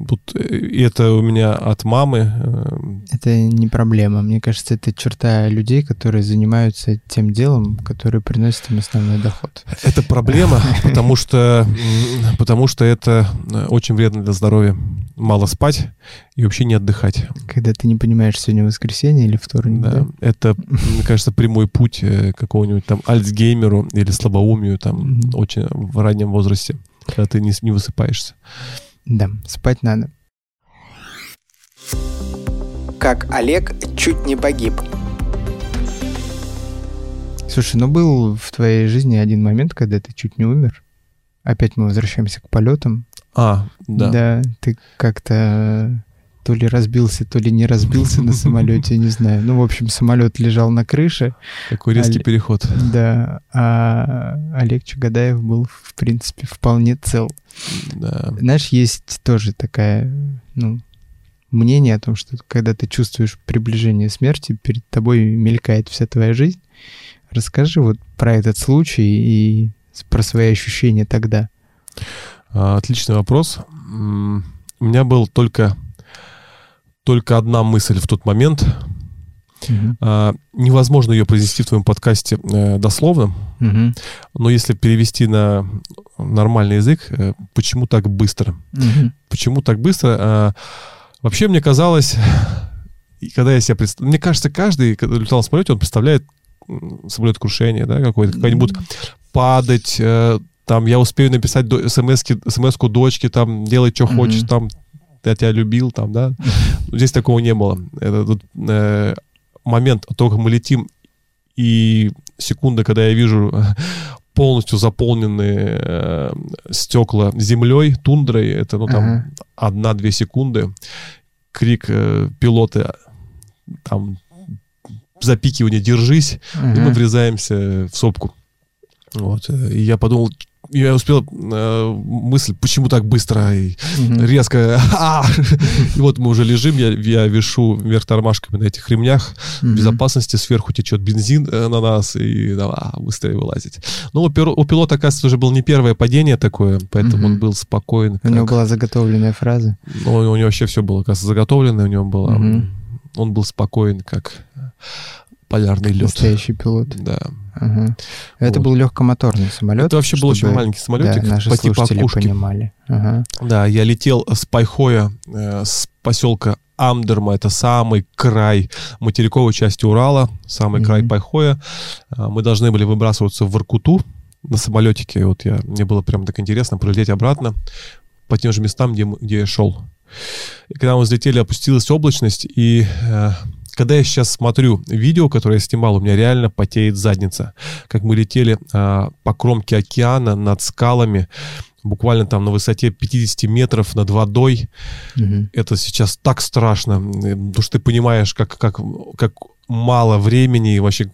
Тут, э, это у меня от мамы. Э, это не проблема. Мне кажется, это черта людей, которые занимаются тем делом, которое приносит им основной доход. Это проблема, потому что, потому что это э, очень вредно для здоровья. Мало спать и вообще не отдыхать. Когда ты не понимаешь, сегодня воскресенье или вторник, да? да? Это, мне кажется, прямой путь к какому-нибудь там альцгеймеру или слабоумию там mm-hmm. очень в раннем возрасте, когда ты не, не высыпаешься. Да, спать надо. Как Олег чуть не погиб. Слушай, ну был в твоей жизни один момент, когда ты чуть не умер. Опять мы возвращаемся к полетам. А, да. Да, ты как-то то ли разбился, то ли не разбился на самолете, не знаю. Ну, в общем, самолет лежал на крыше. Такой резкий Олег, переход. Да, а Олег Чугадаев был, в принципе, вполне цел. Да. Знаешь, есть тоже такая, ну, мнение о том, что когда ты чувствуешь приближение смерти, перед тобой мелькает вся твоя жизнь. Расскажи вот про этот случай и про свои ощущения тогда. А, отличный вопрос. У меня был только только одна мысль в тот момент. Uh-huh. А, невозможно ее произнести в твоем подкасте э, дословно, uh-huh. но если перевести на нормальный язык, э, почему так быстро? Uh-huh. Почему так быстро? А, вообще мне казалось, когда я себя представляю, мне кажется, каждый, когда летал в самолете, он представляет самолет крушение, да, какой-то, какой-нибудь падать, э, там я успею написать смс-ку дочке, там делать, что uh-huh. хочешь, там я тебя любил, там, да. Здесь такого не было. Это тут э, момент, только мы летим, и секунда, когда я вижу полностью заполненные э, стекла землей, тундрой, это, ну, там, uh-huh. одна-две секунды, крик э, пилота, там, запикивание «держись», uh-huh. и мы врезаемся в сопку. Вот. Э, и я подумал, я успел э, мысль, почему так быстро и mm-hmm. резко. А! и вот мы уже лежим, я, я вешу вверх тормашками на этих ремнях mm-hmm. безопасности, сверху течет бензин э, на нас, и давай быстрее вылазить. Ну, у, у пилота, оказывается, уже было не первое падение такое, поэтому mm-hmm. он был спокоен. У него была заготовленная фраза. Ну, у него вообще все было, оказывается, заготовлено, у него было... Mm-hmm. Он был спокоен, как полярный лед. Настоящий пилот. Да. Ага. Это вот. был легкомоторный самолет. Это вообще был очень маленький самолетик да, наши по типу окушки. понимали. Ага. Да, я летел с Пайхоя, э, с поселка Амдерма, это самый край материковой части Урала, самый mm-hmm. край Пайхоя. Э, мы должны были выбрасываться в Воркуту на самолетике. Вот я, мне было прям так интересно пролететь обратно по тем же местам, где, где я шел. И когда мы взлетели, опустилась облачность, и э, когда я сейчас смотрю видео, которое я снимал, у меня реально потеет задница. Как мы летели а, по кромке океана над скалами, буквально там на высоте 50 метров над водой. Угу. Это сейчас так страшно, потому что ты понимаешь, как, как, как мало времени и вообще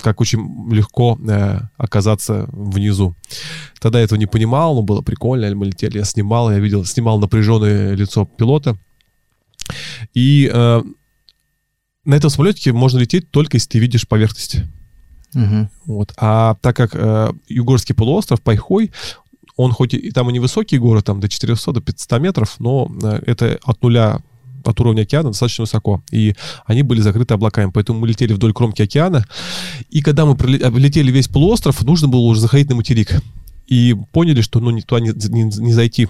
как очень легко э, оказаться внизу. Тогда я этого не понимал, но было прикольно, мы летели, я снимал, я видел, снимал напряженное лицо пилота. И э, на этом самолетике можно лететь только если ты видишь поверхность. Угу. Вот. А так как э, Югорский полуостров, Пайхой, он хоть и там и невысокие горы, там до 400, до 500 метров, но э, это от нуля от уровня океана достаточно высоко. И они были закрыты облаками. Поэтому мы летели вдоль кромки океана. И когда мы пролетели весь полуостров, нужно было уже заходить на материк. И поняли, что ну, туда не, не, не зайти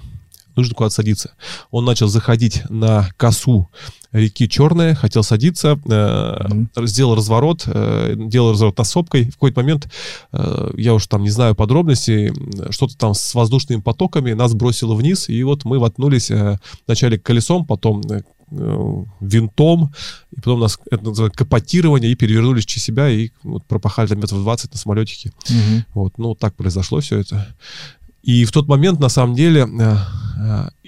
нужно куда-то садиться. Он начал заходить на косу реки Черная, хотел садиться, э, mm-hmm. сделал разворот, э, делал разворот насопкой. В какой-то момент, э, я уж там не знаю подробностей, что-то там с воздушными потоками нас бросило вниз, и вот мы воткнулись э, вначале колесом, потом э, винтом, и потом у нас это называется капотирование, и перевернулись через себя, и вот пропахали там метров 20 на самолетике. Угу. Вот, ну, так произошло все это. И в тот момент, на самом деле, э,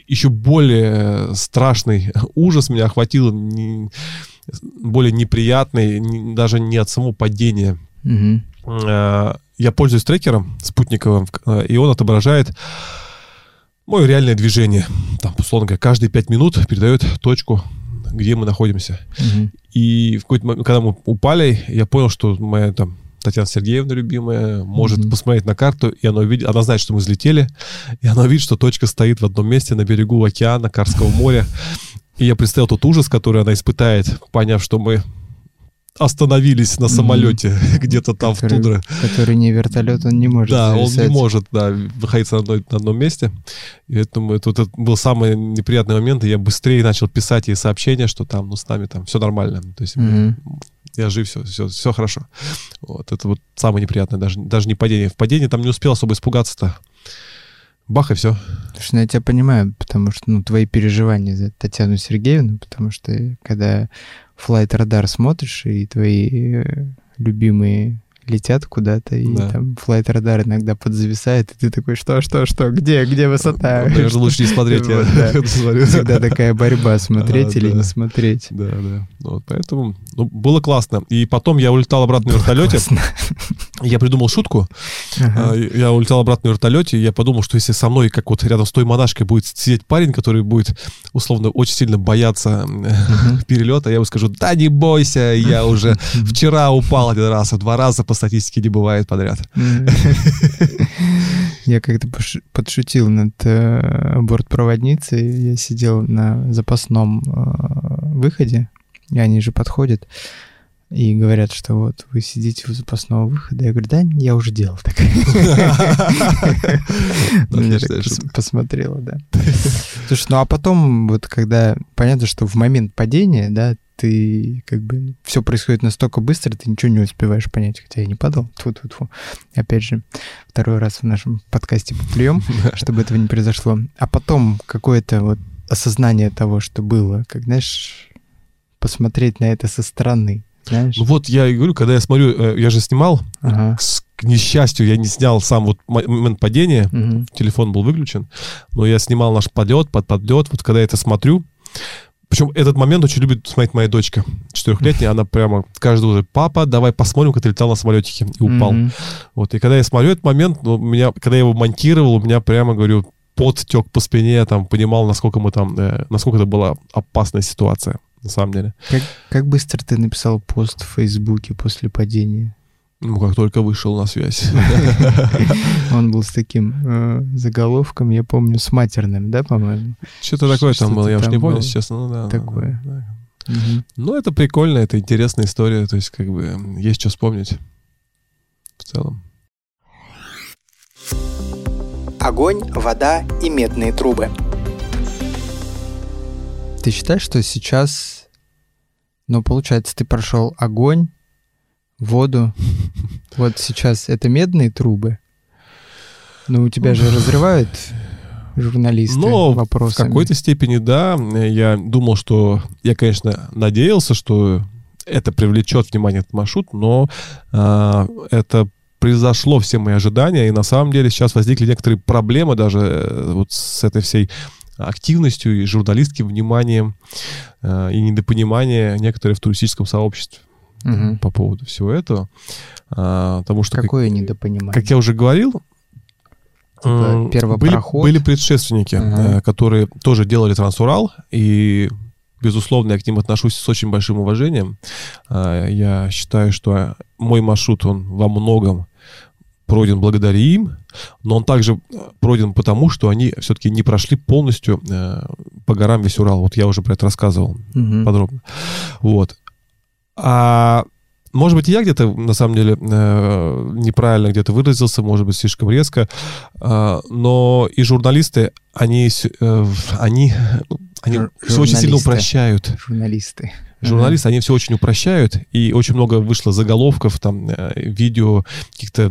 еще более страшный ужас меня охватил, более неприятный, даже не от самого падения. Угу. Я пользуюсь трекером спутниковым, э, и он отображает мое реальное движение. Там, условно говоря, каждые пять минут передает точку, где мы находимся. Угу. И в какой-то момент, когда мы упали, я понял, что моя там Татьяна Сергеевна любимая может mm-hmm. посмотреть на карту, и она, увидит, она знает, что мы взлетели, и она видит, что точка стоит в одном месте на берегу океана, Карского моря. И я представил тот ужас, который она испытает, поняв, что мы остановились на самолете mm-hmm. где-то там который, в тундре. Который не вертолет, он не может Да, зависать. он не может, да, находиться на, одной, на одном месте. И поэтому это, это был самый неприятный момент, и я быстрее начал писать ей сообщения, что там, ну, с нами там все нормально. То есть mm-hmm. Я жив, все, все, все хорошо. Вот, это вот самое неприятное, даже, даже не падение. В падении там не успел особо испугаться-то. Бах, и все. Слушай, ну я тебя понимаю, потому что, ну, твои переживания за Татьяну Сергеевну, потому что когда Flight Radar смотришь, и твои э, любимые летят куда-то, и да. там флайт радар иногда подзависает, и ты такой, что, что, что, где, где высота? Ну, наверное, лучше не смотреть. Да. Всегда такая борьба, смотреть а, или да. не смотреть. Да, да. Вот, поэтому ну, было классно. И потом я улетал обратно на вертолете. Я придумал шутку. А, я улетал обратно на вертолете, и я подумал, что если со мной, как вот рядом с той монашкой, будет сидеть парень, который будет, условно, очень сильно бояться uh перелета, я ему скажу, да не бойся, я уже вчера упал один раз, а два раза по статистике не бывает подряд. Я как-то подшутил над э, бортпроводницей. Я сидел на запасном э, выходе, и они же подходят и говорят, что вот вы сидите у запасного выхода. Я говорю, да, я уже делал так. Посмотрела, да. Слушай, ну а потом, вот когда понятно, что в момент падения, да, ты как бы все происходит настолько быстро, ты ничего не успеваешь понять, хотя я не падал. Тьфу -тьфу -тьфу. Опять же, второй раз в нашем подкасте поплюем, чтобы этого не произошло. А потом какое-то вот осознание того, что было, как, знаешь, посмотреть на это со стороны, знаешь? Ну вот я и говорю, когда я смотрю, э, я же снимал, ага. к несчастью, я не снял сам вот момент падения, угу. телефон был выключен, но я снимал наш подлет, под подлет, вот когда я это смотрю, причем этот момент очень любит смотреть моя дочка четырехлетняя. Она прямо каждый уже, папа, давай посмотрим, как ты летал на самолетике. И упал. Mm-hmm. Вот, и когда я смотрю этот момент, ну, меня, когда я его монтировал, у меня прямо, говорю, пот тек по спине, я там понимал, насколько мы там, э, насколько это была опасная ситуация, на самом деле. Как, как быстро ты написал пост в Фейсбуке после падения? Ну, как только вышел на связь. Он был с таким э, заголовком, я помню, с матерным, да, по-моему? Что-то такое там было, я уж не помню, честно. Ну, да, такое. Ну, это прикольно, это интересная история, то есть, как бы, есть что вспомнить в целом. Огонь, вода и медные трубы. Ты считаешь, что сейчас, ну, получается, ты прошел огонь, воду. Вот сейчас это медные трубы. Ну, у тебя же разрывают журналисты Но вопросами. в какой-то степени, да. Я думал, что... Я, конечно, надеялся, что это привлечет внимание этот маршрут, но э, это произошло все мои ожидания, и на самом деле сейчас возникли некоторые проблемы даже э, вот с этой всей активностью и журналистским вниманием э, и недопонимание некоторых в туристическом сообществе угу. по поводу всего этого. А, потому что... Какое как, недопонимание? Как я уже говорил, типа были, были предшественники, угу. которые тоже делали Трансурал, и безусловно, я к ним отношусь с очень большим уважением. А, я считаю, что мой маршрут, он во многом пройден благодаря им, но он также пройден потому, что они все-таки не прошли полностью э, по горам весь Урал. Вот я уже про это рассказывал угу. подробно. Вот. А может быть, я где-то, на самом деле, э, неправильно где-то выразился, может быть, слишком резко, э, но и журналисты, они, э, они, ну, они все очень сильно упрощают. Журналисты. Журналисты, mm-hmm. они все очень упрощают, и очень много вышло заголовков, там, видео, каких-то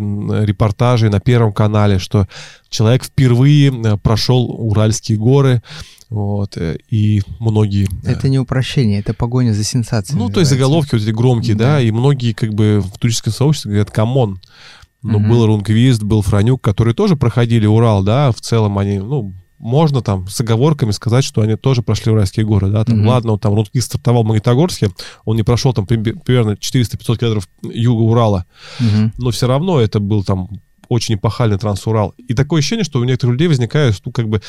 репортажей на Первом канале, что человек впервые прошел Уральские горы, вот, э, и многие... Э, это не упрощение, это погоня за сенсацией. Ну, то есть заголовки вот эти громкие, да, да и многие как бы в туристическом сообществе говорят, come on, ну, угу. был Рунквист, был Франюк, которые тоже проходили Урал, да, в целом они, ну, можно там с оговорками сказать, что они тоже прошли уральские горы, да, там, mm-hmm. ладно, он там Рудкис стартовал в Магнитогорске, он не прошел там примерно 400-500 километров юга Урала, mm-hmm. но все равно это был там очень эпохальный Трансурал. И такое ощущение, что у некоторых людей возникает, ну, как бы,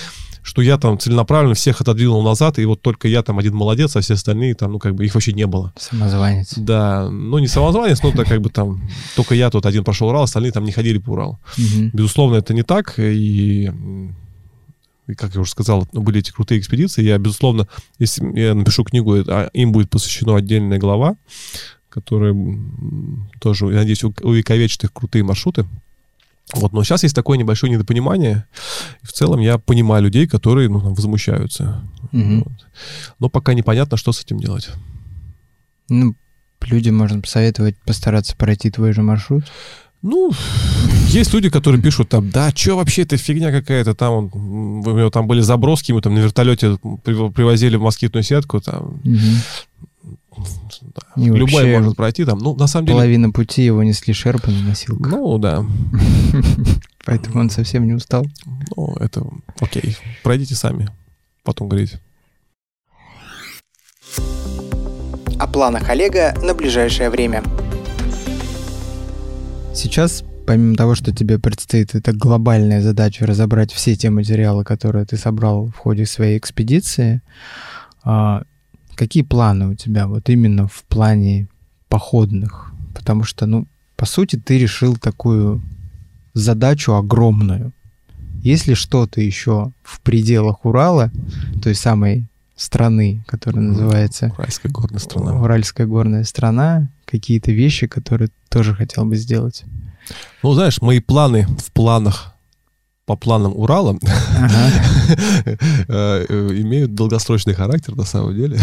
что я там целенаправленно всех отодвинул назад, и вот только я там один молодец, а все остальные там, ну, как бы, их вообще не было. Самозванец. Да, ну, не самозванец, но так как бы там, только я тут один прошел Урал, остальные там не ходили по Уралу. Угу. Безусловно, это не так, и и, как я уже сказал, ну, были эти крутые экспедиции. Я, безусловно, если я напишу книгу, а им будет посвящена отдельная глава, которая тоже, я надеюсь, увековечит их крутые маршруты. Вот, но сейчас есть такое небольшое недопонимание. И в целом я понимаю людей, которые ну, возмущаются. Угу. Вот. Но пока непонятно, что с этим делать. Ну, людям можно посоветовать постараться пройти твой же маршрут. Ну, есть люди, которые пишут там, да, что вообще это фигня какая-то, там, он, у него там были заброски, мы там на вертолете привозили москитную сетку, там, угу. Да, любой может пройти там, ну, на самом деле... Половина пути его несли шерпы на носилках. Ну, да. Поэтому он совсем не устал. Ну, это окей, пройдите сами, потом говорите. О планах Олега на ближайшее время – Сейчас, помимо того, что тебе предстоит эта глобальная задача разобрать все те материалы, которые ты собрал в ходе своей экспедиции, а, какие планы у тебя вот именно в плане походных? Потому что, ну, по сути, ты решил такую задачу огромную. Если что-то еще в пределах Урала, той самой страны, которая называется... Уральская горная страна. Уральская горная страна, какие-то вещи, которые тоже хотел бы сделать? Ну, знаешь, мои планы в планах по планам Урала э, имеют долгосрочный характер на самом деле.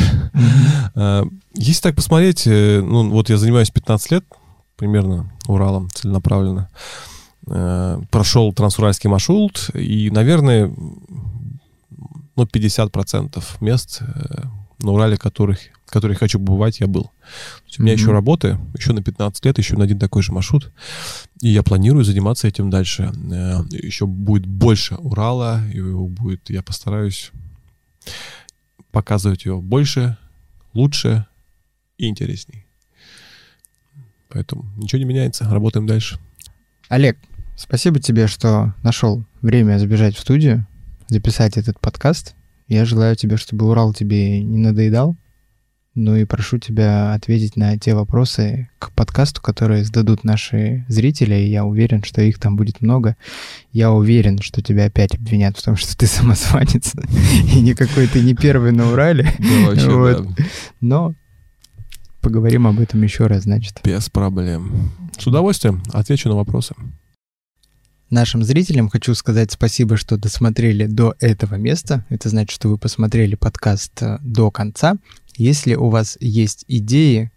Э, если так посмотреть, э, ну вот я занимаюсь 15 лет примерно Уралом целенаправленно. Прошел трансуральский маршрут, и, наверное, ну, 50% мест на Урале, которых которых хочу побывать, я был. у меня mm-hmm. еще работы, еще на 15 лет, еще на один такой же маршрут. И я планирую заниматься этим дальше. Э, еще будет больше Урала, и будет, я постараюсь показывать его больше, лучше и интересней. Поэтому ничего не меняется, работаем дальше. Олег, спасибо тебе, что нашел время забежать в студию, записать этот подкаст. Я желаю тебе, чтобы Урал тебе не надоедал, ну и прошу тебя ответить на те вопросы к подкасту, которые зададут наши зрители. Я уверен, что их там будет много. Я уверен, что тебя опять обвинят в том, что ты самозванец. И никакой ты не первый на Урале. вот. Но поговорим об этом еще раз, значит. Без проблем. С удовольствием отвечу на вопросы. Нашим зрителям хочу сказать спасибо, что досмотрели до этого места. Это значит, что вы посмотрели подкаст э, до конца. Если у вас есть идеи,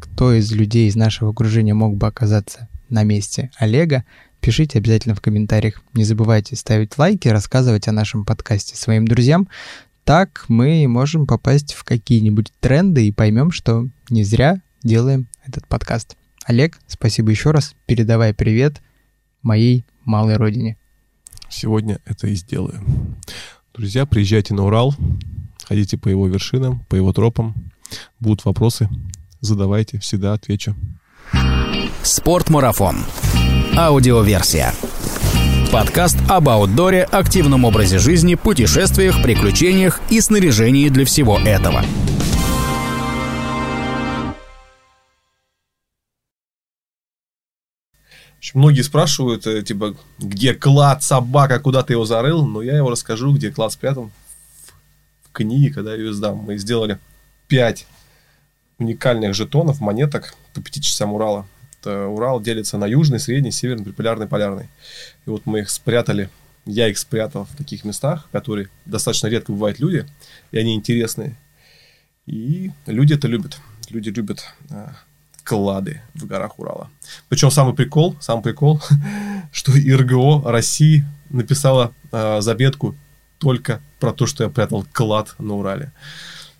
кто из людей из нашего окружения мог бы оказаться на месте Олега, пишите обязательно в комментариях. Не забывайте ставить лайки, рассказывать о нашем подкасте своим друзьям. Так мы можем попасть в какие-нибудь тренды и поймем, что не зря делаем этот подкаст. Олег, спасибо еще раз. Передавай привет моей малой родине. Сегодня это и сделаю. Друзья, приезжайте на Урал, ходите по его вершинам, по его тропам. Будут вопросы, задавайте, всегда отвечу. Спортмарафон. Аудиоверсия. Подкаст об аутдоре, активном образе жизни, путешествиях, приключениях и снаряжении для всего этого. Многие спрашивают, э, типа, где клад собака, куда ты его зарыл, но я его расскажу, где клад спрятан книги, когда я ее сдам. Мы сделали 5 уникальных жетонов, монеток по 5 часам Урала. Это Урал делится на южный, средний, северный, приполярный, полярный. И вот мы их спрятали, я их спрятал в таких местах, которые достаточно редко бывают люди, и они интересные. И люди это любят. Люди любят клады в горах Урала. Причем самый прикол, самый прикол, что ИРГО России написала а, заметку только про то, что я прятал клад на Урале.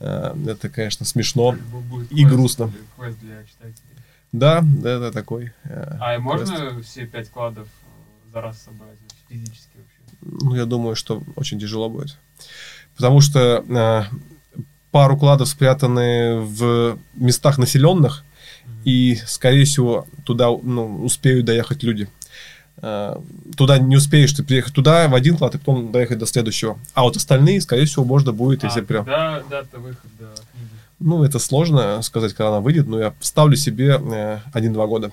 Э, это, конечно, смешно и грустно. Да, да, это такой. Э, а и можно все пять кладов за раз собрать физически вообще? ну, я думаю, что очень тяжело будет. Потому что э, пару кладов спрятаны в местах населенных, и, скорее всего, туда ну, успеют доехать люди. Э, туда не успеешь ты приехать туда в один клад, и потом доехать до следующего. А вот остальные, скорее всего, можно будет, если а, прям... Да, дата выхода книги. Ну, это сложно сказать, когда она выйдет, но я ставлю себе э, один-два года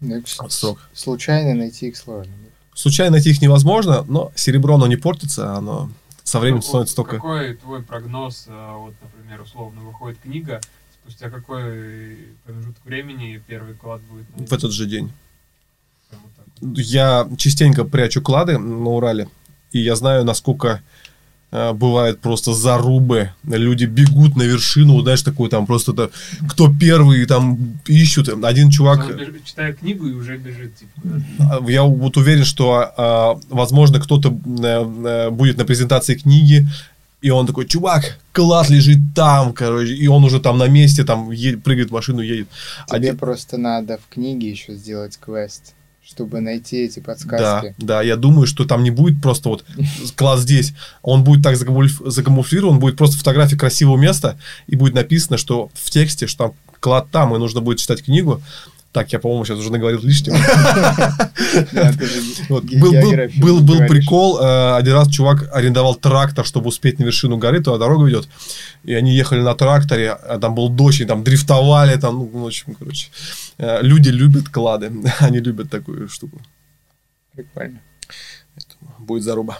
Ну, срок. Случайно найти их сложно. Случайно найти их невозможно, но серебро, оно не портится, оно со временем Ну, становится вот только... Какой твой прогноз, а, вот, например, условно выходит книга, спустя какой промежуток времени первый клад будет? в этот же день. Вот. Я частенько прячу клады на Урале, и я знаю, насколько э, бывает просто зарубы. Люди бегут на вершину, знаешь, такую там просто то кто первый там ищут. Один чувак, Он бежит- читает книгу и уже бежит, типа, э, я вот уверен, что, э, возможно, кто-то э, э, будет на презентации книги, и он такой, чувак, клад лежит там, короче, и он уже там на месте, там едет, прыгает в машину, едет. Тебе Один- просто надо в книге еще сделать квест, чтобы найти эти Да, подсказки. да, я думаю, что там не будет просто вот класс здесь, он будет так закамуф- закамуфлирован, будет просто фотография красивого места, и будет написано, что в тексте, что там клад там, и нужно будет читать книгу. Так, я, по-моему, сейчас уже наговорил лишнего. Был, прикол, э, один раз чувак арендовал трактор, чтобы успеть на вершину горы, туда дорога ведет, и они ехали на тракторе, а там был дождь, и там дрифтовали, там, ну, в общем, короче, Э, люди любят клады, они любят такую штуку, Прикольно. будет заруба.